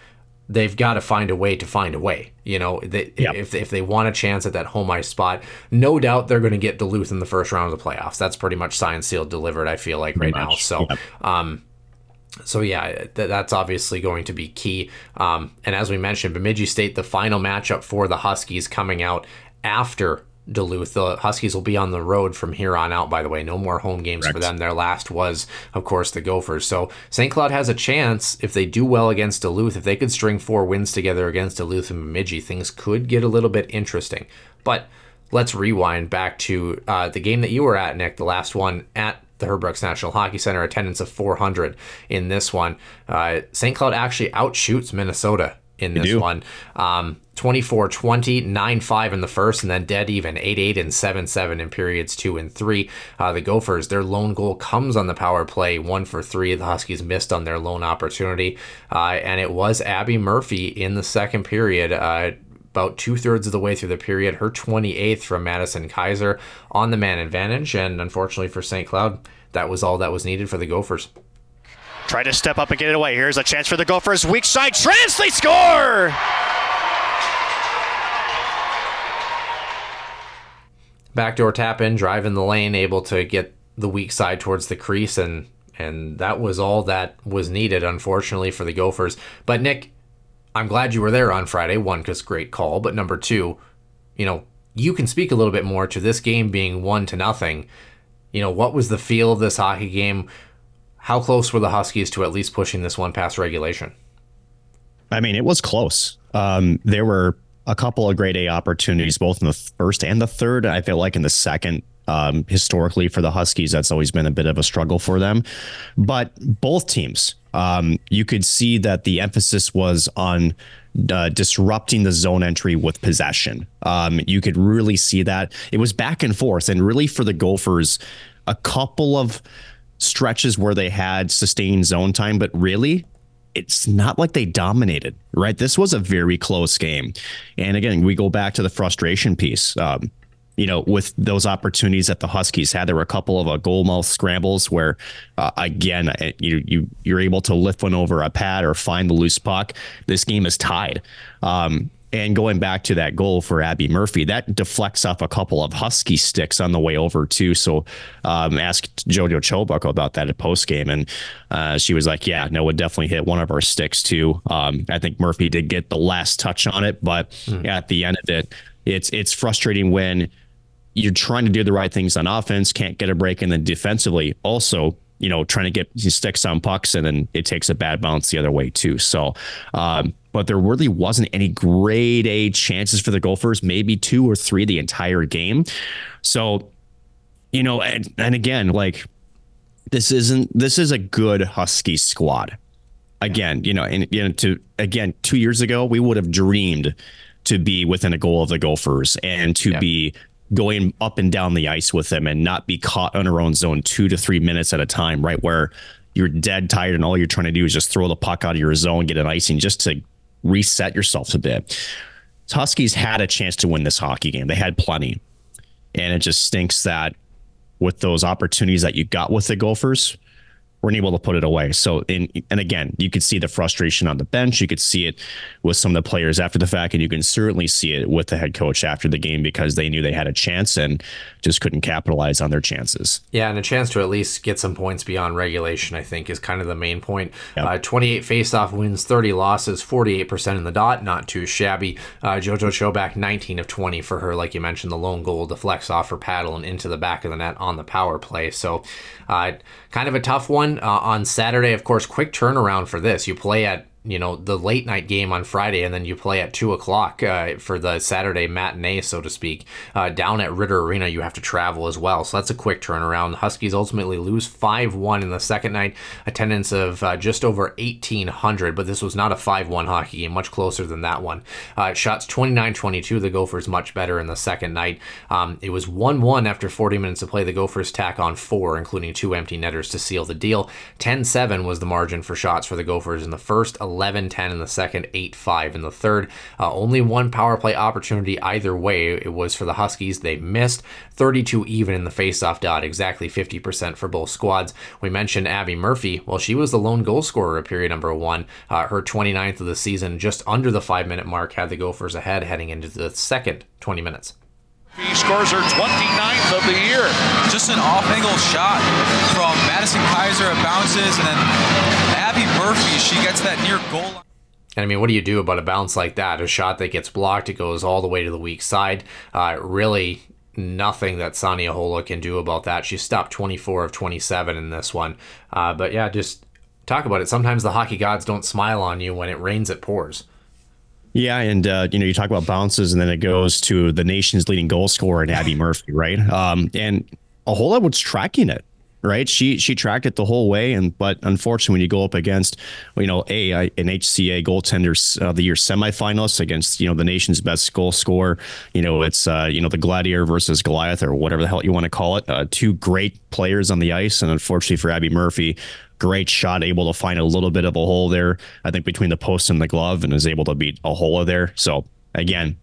they've got to find a way to find a way. You know, they, yep. if, if they want a chance at that home ice spot, no doubt they're going to get Duluth in the first round of the playoffs. That's pretty much signed, sealed, delivered. I feel like pretty right much. now. So, yep. um, so yeah, th- that's obviously going to be key. Um, and as we mentioned, Bemidji State, the final matchup for the Huskies coming out after Duluth. The Huskies will be on the road from here on out, by the way. No more home games Correct. for them. Their last was, of course, the Gophers. So St. Cloud has a chance if they do well against Duluth. If they could string four wins together against Duluth and Bemidji, things could get a little bit interesting. But let's rewind back to uh, the game that you were at, Nick, the last one at the Herb Brooks National Hockey Center, attendance of 400 in this one. Uh, St. Cloud actually outshoots Minnesota in this one. Um, 24 20, 9 5 in the first, and then dead even 8 8 and 7 7 in periods 2 and 3. Uh, the Gophers, their lone goal comes on the power play, 1 for 3. The Huskies missed on their lone opportunity, uh, and it was Abby Murphy in the second period. Uh, about two thirds of the way through the period, her 28th from Madison Kaiser on the man advantage, and unfortunately for St. Cloud, that was all that was needed for the Gophers. Try to step up and get it away. Here's a chance for the Gophers. Weak side. Translate score! Backdoor tap in, drive in the lane, able to get the weak side towards the crease, and and that was all that was needed, unfortunately, for the Gophers. But Nick, I'm glad you were there on Friday. One, because great call, but number two, you know, you can speak a little bit more to this game being one to nothing. You know, what was the feel of this hockey game? How close were the Huskies to at least pushing this one past regulation? I mean, it was close. Um, there were a couple of grade A opportunities, both in the first and the third. I feel like in the second, um, historically for the Huskies, that's always been a bit of a struggle for them. But both teams, um, you could see that the emphasis was on uh, disrupting the zone entry with possession. Um, you could really see that it was back and forth, and really for the Gophers, a couple of stretches where they had sustained zone time, but really it's not like they dominated, right? This was a very close game. And again, we go back to the frustration piece. Um, you know, with those opportunities that the Huskies had, there were a couple of uh, goal mouth scrambles where, uh, again, uh, you you you're able to lift one over a pad or find the loose puck. This game is tied. Um, and going back to that goal for Abby Murphy, that deflects off a couple of Husky sticks on the way over too. So, um, asked JoJo Chobuk about that at post game, and uh, she was like, "Yeah, no, it definitely hit one of our sticks too." Um, I think Murphy did get the last touch on it, but mm. at the end of it, it's it's frustrating when you're trying to do the right things on offense, can't get a break, and then defensively also you know, trying to get sticks on pucks and then it takes a bad bounce the other way too. So, um, but there really wasn't any grade A chances for the Gophers, maybe two or three the entire game. So, you know, and, and again, like this isn't, this is a good Husky squad. Again, you know, and, you know, to, again, two years ago, we would have dreamed to be within a goal of the Gophers and to be going up and down the ice with them and not be caught on our own zone two to three minutes at a time, right? Where you're dead tired and all you're trying to do is just throw the puck out of your zone, get an icing just to reset yourself a bit. Huskies had a chance to win this hockey game. They had plenty. And it just stinks that with those opportunities that you got with the Gophers, weren't able to put it away. So, in, and again, you could see the frustration on the bench. You could see it with some of the players after the fact, and you can certainly see it with the head coach after the game because they knew they had a chance and just couldn't capitalize on their chances. Yeah, and a chance to at least get some points beyond regulation, I think, is kind of the main point. Yep. Uh, 28 faceoff wins, 30 losses, 48% in the dot, not too shabby. Uh, JoJo Chobuk, 19 of 20 for her, like you mentioned, the lone goal deflects off her paddle and into the back of the net on the power play. So, uh, kind of a tough one Uh, on Saturday. Of course, quick turnaround for this. You play at you know the late night game on Friday, and then you play at two o'clock uh, for the Saturday matinee, so to speak. Uh, down at Ridder Arena, you have to travel as well, so that's a quick turnaround. The Huskies ultimately lose five one in the second night, attendance of uh, just over eighteen hundred, but this was not a five one hockey game, much closer than that one. Uh, shots 29-22, the Gophers much better in the second night. Um, it was one one after forty minutes of play. The Gophers tack on four, including two empty netters to seal the deal. 10-7 was the margin for shots for the Gophers in the first. 11 10 in the second, 8 5 in the third. Uh, only one power play opportunity either way. It was for the Huskies. They missed 32 even in the faceoff dot, exactly 50% for both squads. We mentioned Abby Murphy. Well, she was the lone goal scorer of period number one. Uh, her 29th of the season, just under the five minute mark, had the Gophers ahead heading into the second 20 minutes. He scores her 29th of the year. Just an off-angle shot from Madison Kaiser. It bounces, and then Murphy, she gets that near goal line. And I mean, what do you do about a bounce like that? A shot that gets blocked, it goes all the way to the weak side. Uh, really, nothing that Sanni Ahola can do about that. She stopped 24 of 27 in this one. Uh, but yeah, just talk about it. Sometimes the hockey gods don't smile on you when it rains, it pours. Yeah, and uh, you know, you talk about bounces, and then it goes to the nation's leading goal scorer, and Abby Murphy, right? Um, and Ahola was tracking it, right? She she tracked it the whole way, and but unfortunately, when you go up against, you know, a an HCA goaltenders of the year semifinalist against you know the nation's best goal scorer, you know, it's uh, you know the Gladiator versus Goliath or whatever the hell you want to call it. Uh, two great players on the ice, and unfortunately for Abby Murphy, great shot, able to find a little bit of a hole there, I think, between the post and the glove, and is able to beat Ahola there. So, again,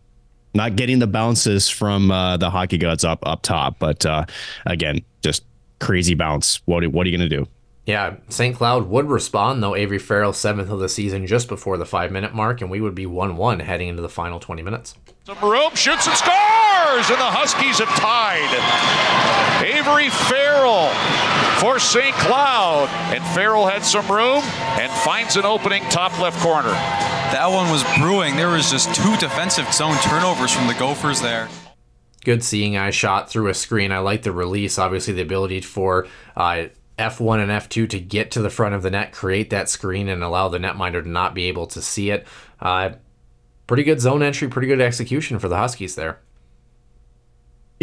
not getting the bounces from uh, the hockey gods up up top, but uh, again, crazy bounce. What, what are you going to do? Yeah, St. Cloud would respond, though Avery Farrell, seventh of the season, just before the five minute mark, and we would be 1 1 heading into the final 20 minutes. Some room, shoots and scores, and the Huskies have tied. Avery Farrell for St. Cloud, and Farrell had some room and finds an opening top left corner. That one was brewing. There was just two defensive zone turnovers from the Gophers there good seeing eye shot through a screen. I like the release, obviously the ability for uh, F1 and F2 to get to the front of the net, create that screen, and allow the netminder to not be able to see it. Uh, pretty good zone entry, pretty good execution for the Huskies there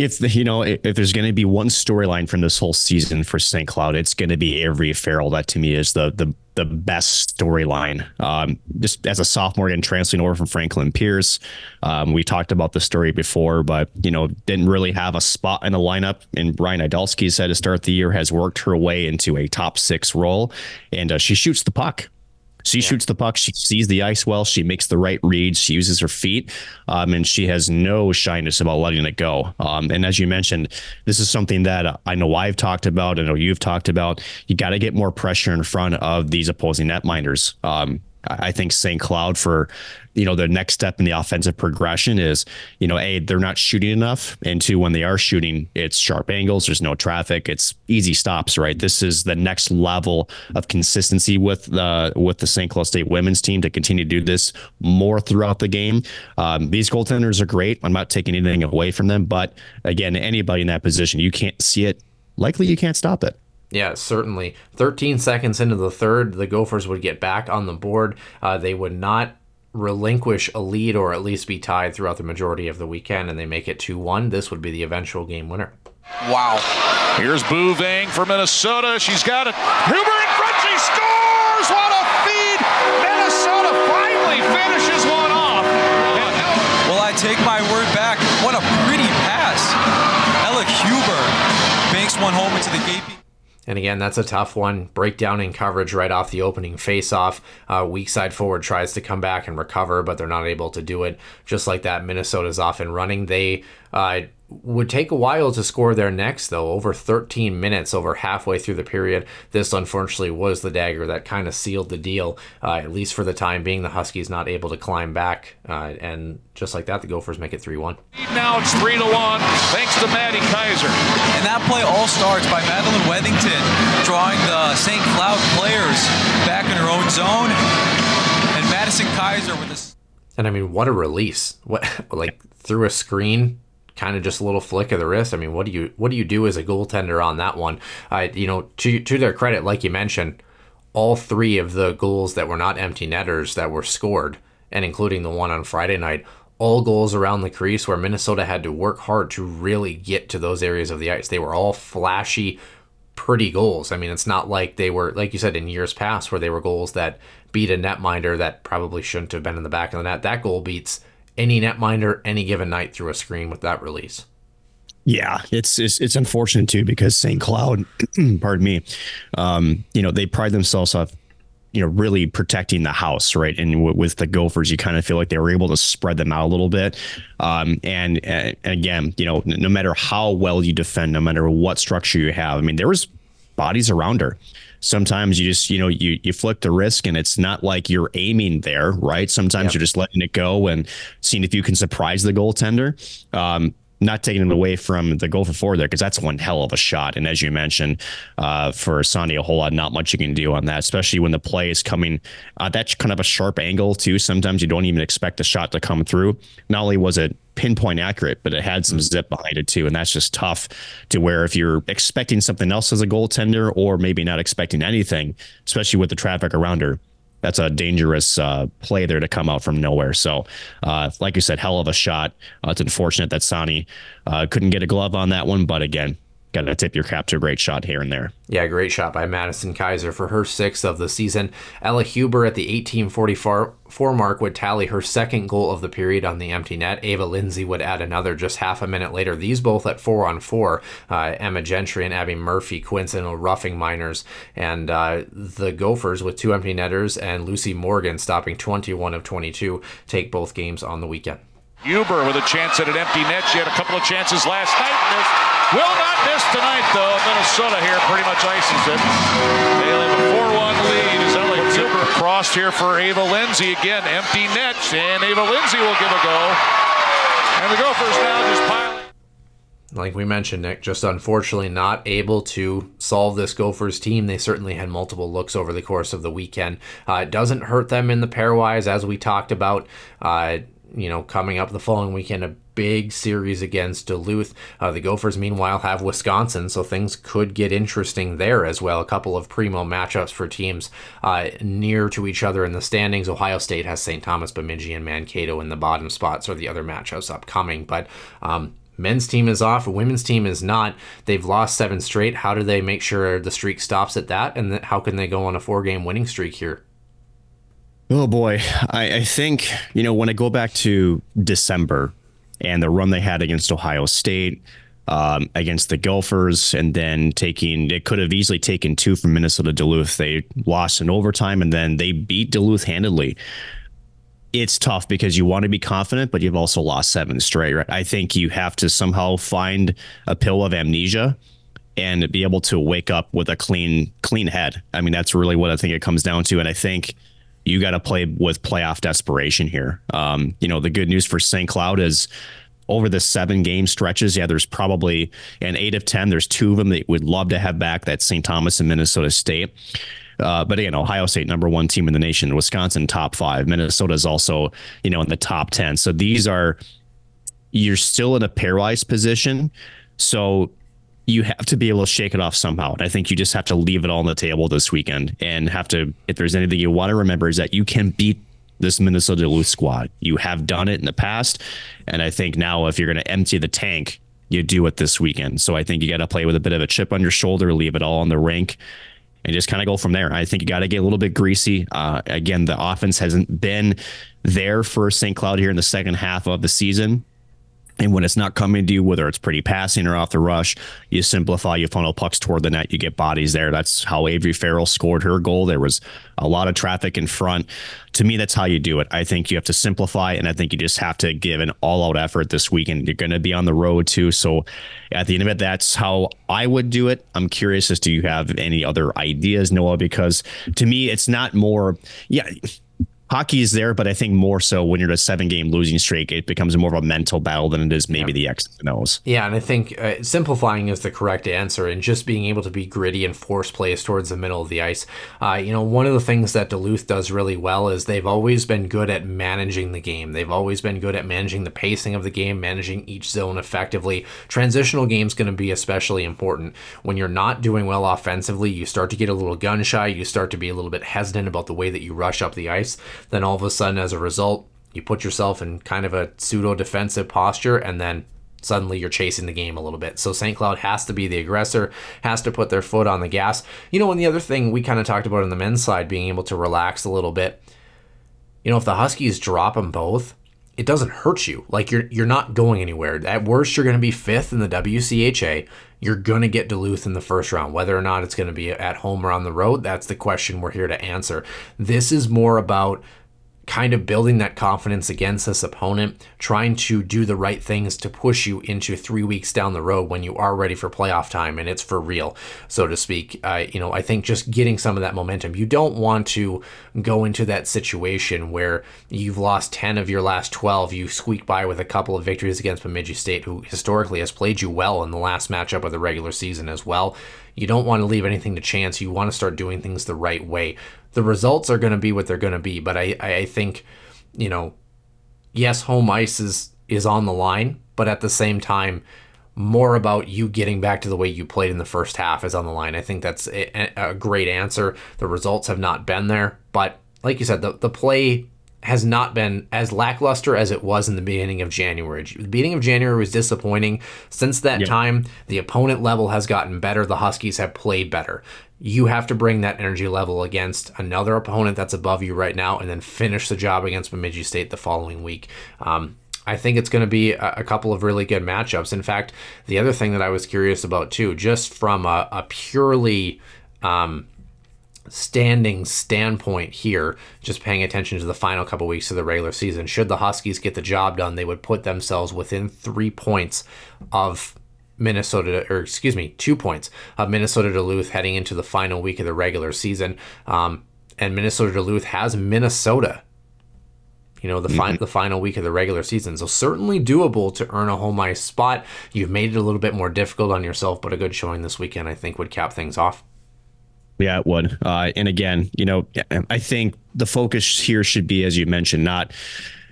if the, you know if there's going to be one storyline from this whole season for St. Cloud, it's going to be Avery Farrell. That to me is the the the best storyline. Um, just as a sophomore and translating over from Franklin Pierce, um, we talked about the story before, but you know didn't really have a spot in the lineup. And Brian Idalski said to start the year has worked her way into a top six role, and uh, she shoots the puck She shoots the puck. She sees the ice well. She makes the right reads. She uses her feet, um, and she has no shyness about letting it go. Um, and as you mentioned, this is something that I know I've talked about. I know you've talked about. You got to get more pressure in front of these opposing netminders. Um, I think St. Cloud for, you know, the next step in the offensive progression is, you know, A, they're not shooting enough. And two, when they are shooting, it's sharp angles, there's no traffic, it's easy stops, right? This is the next level of consistency with the with the St. Cloud State women's team to continue to do this more throughout the game. Um, these goaltenders are great. I'm not taking anything away from them, but again, anybody in that position, you can't see it. Likely you can't stop it. Yeah, certainly. 13 seconds into the third, the Gophers would get back on the board. Uh, they would not relinquish a lead or at least be tied throughout the majority of the weekend, and they make it 2 1. This would be the eventual game winner. Wow. Here's Bouvang for Minnesota. She's got it. Huber in front. She scores. And again, that's a tough one. Breakdown in coverage right off the opening faceoff. Uh, weak side forward tries to come back and recover, but they're not able to do it. Just like that, Minnesota's off and running. They uh, would take a while to score their next, though, over 13 minutes, over halfway through the period. This, unfortunately, was the dagger that kind of sealed the deal, uh, at least for the time being. The Huskies not able to climb back, uh, and just like that, the Gophers make it 3 1. Now it's 3 to 1, thanks to Maddie Kaiser. And that play all starts by Madeline Wethington, drawing the St. Cloud players back in her own zone, and Madison Kaiser with a. And I mean, what a release! What like through a screen, kind of just a little flick of the wrist. I mean, what do you what do you do as a goaltender on that one? Uh, you know, to to their credit, like you mentioned, all three of the goals that were not empty netters that were scored, and including the one on Friday night, all goals around the crease where Minnesota had to work hard to really get to those areas of the ice. They were all flashy, pretty goals. I mean, it's not like they were like you said in years past where they were goals that beat a netminder that probably shouldn't have been in the back of the net. That goal beats any netminder any given night through a screen with that release. Yeah, it's it's, it's unfortunate too because St. Cloud, pardon me, um, you know they pride themselves off, you know, really protecting the house, right? And w- with the Gophers, you kind of feel like they were able to spread them out a little bit. Um, and, and again, you know, no matter how well you defend, no matter what structure you have, I mean, there was bodies around her sometimes you just you know you you flick the risk and it's not like you're aiming there right sometimes Yep. you're just letting it go and seeing if you can surprise the goaltender um not taking it away from the goal for four there because that's one hell of a shot. And as you mentioned, uh, for Sonny, a whole lot, not much you can do on that, especially when the play is coming uh, that's kind of a sharp angle too. Sometimes you don't even expect the shot to come through. Not only was it pinpoint accurate, but it had some zip behind it too. And that's just tough to where if you're expecting something else as a goaltender or maybe not expecting anything, especially with the traffic around her, that's a dangerous uh, play there to come out from nowhere. So, uh, like you said, hell of a shot. Uh, it's unfortunate that Sanni uh, couldn't get a glove on that one, but again, got to tip your cap to a great shot here and there. Yeah, great shot by Madison Kaiser for her sixth of the season. Ella Huber at the 1844 mark would tally her second goal of the period on the empty net. Ava Lindsay would add another just half a minute later. These both at four on four. Uh, Emma Gentry and Abby Murphy, coincidental roughing minors. And uh, the Gophers with two empty netters and Lucy Morgan stopping 21 of 22 take both games on the weekend. Huber with a chance at an empty net. She had a couple of chances last night. Will not miss tonight, though. Minnesota here pretty much ices it. They'll have a 4-1 lead as Huber crossed here for Ava Lindsay. Again, empty net, and Ava Lindsay will give a go. And the Gophers now just like we mentioned, Nick, just unfortunately not able to solve this Gophers team. They certainly had multiple looks over the course of the weekend. Uh, it doesn't hurt them in the pairwise, as we talked about. Uh, you know, coming up the following weekend, a big series against Duluth. Uh, the Gophers, meanwhile, have Wisconsin, so things could get interesting there as well. A couple of primo matchups for teams uh, near to each other in the standings. Ohio State has St. Thomas, Bemidji, and Mankato in the bottom spots, or the other matchups upcoming. But um, men's team is off, women's team is not. They've lost seven straight. How do they make sure the streak stops at that? And th- how can they go on a four game winning streak here? Oh boy, I, I think you know when I go back to December and the run they had against Ohio State, um, against the Gophers, and then taking it could have easily taken two from Minnesota Duluth. They lost in overtime, and then they beat Duluth handedly. It's tough because you want to be confident, but you've also lost seven straight. Right? I think you have to somehow find a pill of amnesia and be able to wake up with a clean clean head. I mean, that's really what I think it comes down to. And I think you got to play with playoff desperation here. Um, you know, the good news for St. Cloud is over the seven game stretches, yeah, there's probably an eight of 10. There's two of them that would love to have back. That's St. Thomas and Minnesota State. Uh, but again, Ohio State, number one team in the nation, Wisconsin, top five. Minnesota is also, you know, in the top 10. So these are, you're still in a pairwise position. So you have to be able to shake it off somehow. And I think you just have to leave it all on the table this weekend and have to, if there's anything you want to remember, is that you can beat this Minnesota Duluth squad. You have done it in the past. And I think now, if you're going to empty the tank, you do it this weekend. So I think you got to play with a bit of a chip on your shoulder, leave it all on the rink, and just kind of go from there. I think you got to get a little bit greasy. Uh, again, the offense hasn't been there for St. Cloud here in the second half of the season. And when it's not coming to you, whether it's pretty passing or off the rush, you simplify, you funnel pucks toward the net, you get bodies there. That's how Avery Farrell scored her goal. There was a lot of traffic in front. To me, that's how you do it. I think you have to simplify, and I think you just have to give an all out effort this weekend. You're going to be on the road too. So at the end of it, that's how I would do it. I'm curious as to you have any other ideas, Noah, because to me, it's not more, yeah hockey is there, but I think more so when you're a seven game losing streak, it becomes more of a mental battle than it is maybe yeah. the X's and O's. Yeah, and I think uh, simplifying is the correct answer, and just being able to be gritty and force plays towards the middle of the ice. Uh, you know, one of the things that Duluth does really well is they've always been good at managing the game. They've always been good at managing the pacing of the game, managing each zone effectively. Transitional game's going to be especially important. When you're not doing well offensively, you start to get a little gun shy, you start to be a little bit hesitant about the way that you rush up the ice then all of a sudden, as a result, you put yourself in kind of a pseudo defensive posture, and then suddenly you're chasing the game a little bit. So St. Cloud has to be the aggressor, has to put their foot on the gas. You know, and the other thing we kind of talked about on the men's side, being able to relax a little bit. You know, if the Huskies drop them both, it doesn't hurt you. Like you're you're not going anywhere. At worst, you're going to be fifth in the WCHA. You're going to get Duluth in the first round. Whether or not it's going to be at home or on the road, that's the question we're here to answer. This is more about kind of building that confidence against this opponent, trying to do the right things to push you into three weeks down the road when you are ready for playoff time and it's for real, so to speak. Uh, you know, I think just getting some of that momentum. You don't want to go into that situation where you've lost 10 of your last 12. You squeak by with a couple of victories against Bemidji State, who historically has played you well in the last matchup of the regular season as well. You don't want to leave anything to chance. You want to start doing things the right way the results are going to be what they're going to be. But I, I think, you know, yes, home ice is is on the line, but at the same time, more about you getting back to the way you played in the first half is on the line. I think that's a, a great answer. The results have not been there, but like you said, the, the play has not been as lackluster as it was in the beginning of January. The beginning of January was disappointing. Since that yep. time, the opponent level has gotten better. The Huskies have played better you have to bring that energy level against another opponent that's above you right now and then finish the job against Bemidji State the following week. Um, I think it's going to be a, a, couple of really good matchups. In fact, the other thing that I was curious about too, just from a, a purely um, standing standpoint here, just paying attention to the final couple weeks of the regular season, should the Huskies get the job done, they would put themselves within three points of Minnesota, or excuse me, two points of Minnesota Duluth heading into the final week of the regular season. Um, and Minnesota Duluth has Minnesota, you know, the, mm-hmm. fi- the final week of the regular season. So certainly doable to earn a home ice spot. You've made it a little bit more difficult on yourself, but a good showing this weekend, I think, would cap things off. Yeah, it would. Uh, and again, you know, I think the focus here should be, as you mentioned, not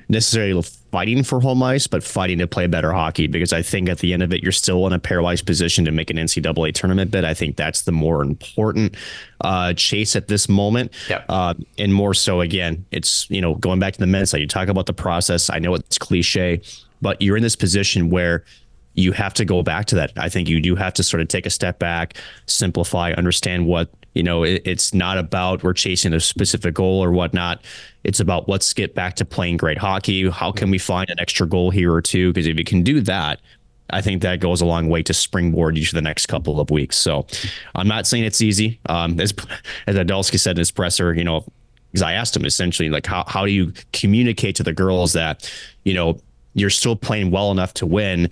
necessarily fighting for home ice, but fighting to play better hockey because I think at the end of it, you're still in a pairwise position to make an NCAA tournament bid. I think that's the more important uh, chase at this moment. Yeah. Uh, and more so, again, it's, you know, going back to the men's side, you talk about the process. I know it's cliche, but you're in this position where you have to go back to that. I think you do have to sort of take a step back, simplify, understand what you know, it, it's not about we're chasing a specific goal or whatnot. It's about let's get back to playing great hockey. How can we find an extra goal here or two? Because if you can do that, I think that goes a long way to springboard you to the next couple of weeks. So I'm not saying it's easy. Um, as as Idalski said in his presser, you know, because I asked him essentially like how how do you communicate to the girls that you know you're still playing well enough to win.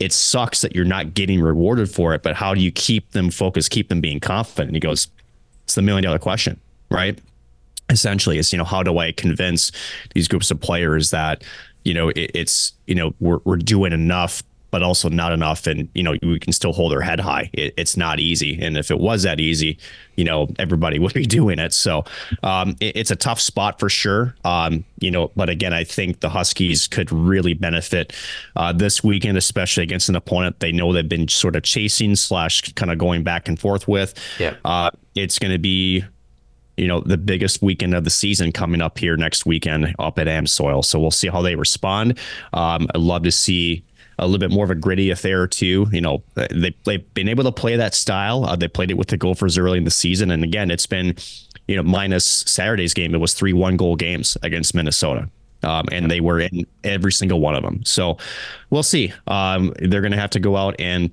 It sucks that you're not getting rewarded for it, but how do you keep them focused, keep them being confident? And he goes, the million dollar question, right? Essentially, it's you know how do I convince these groups of players that you know it, it's you know we're we're doing enough but also not enough. And, you know, we can still hold our head high. It, it's not easy. And if it was that easy, you know, everybody would be doing it. So um, it, it's a tough spot for sure. Um, you know, but again, I think the Huskies could really benefit uh, this weekend, especially against an opponent they know they've been sort of chasing slash kind of going back and forth with. Yeah. Uh, it's going to be you know the biggest weekend of the season coming up here next weekend up at Amsoil. So we'll see how they respond. Um, I'd love to see a little bit more of a gritty affair too. You know, they they've been able to play that style. Uh, they played it with the Gophers early in the season, and again, it's been you know minus Saturday's game. It was three one goal games against Minnesota. Um, and they were in every single one of them. So we'll see. Um, they're going to have to go out and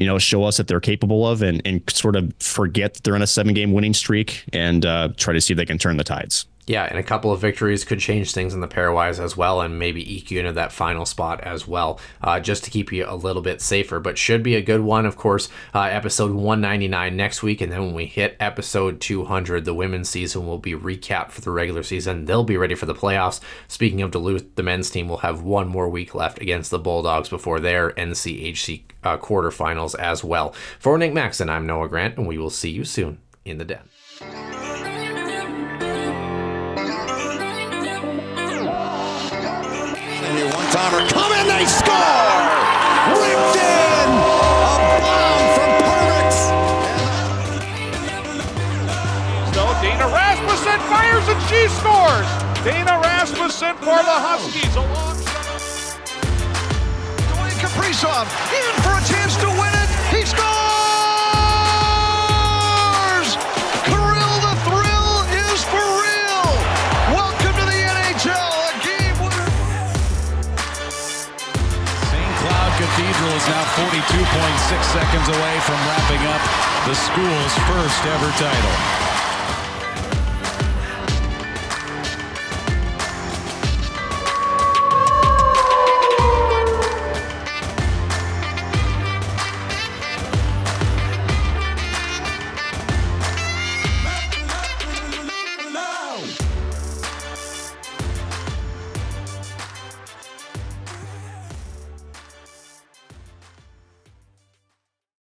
you know, show us that they're capable of and, and sort of forget that they're on a seven game winning streak and uh, try to see if they can turn the tides. Yeah, and a couple of victories could change things in the pairwise as well, and maybe eke you into that final spot as well, uh, just to keep you a little bit safer. But should be a good one, of course. Uh, episode 199 next week, and then when we hit episode 200, the women's season will be recapped for the regular season. They'll be ready for the playoffs. Speaking of Duluth, the men's team will have one more week left against the Bulldogs before their NCHC uh, quarterfinals as well. For Nick Maxon, I'm Noah Grant, and we will see you soon in the den. One-timer coming, they score! Ripped in! A bomb from Pervix! So Dana Rasmussen fires and she scores. Dana Rasmussen for the Huskies. Along. Dwayne Kaprizov in for a chance to win it. 42.6 seconds away from wrapping up the school's first ever title.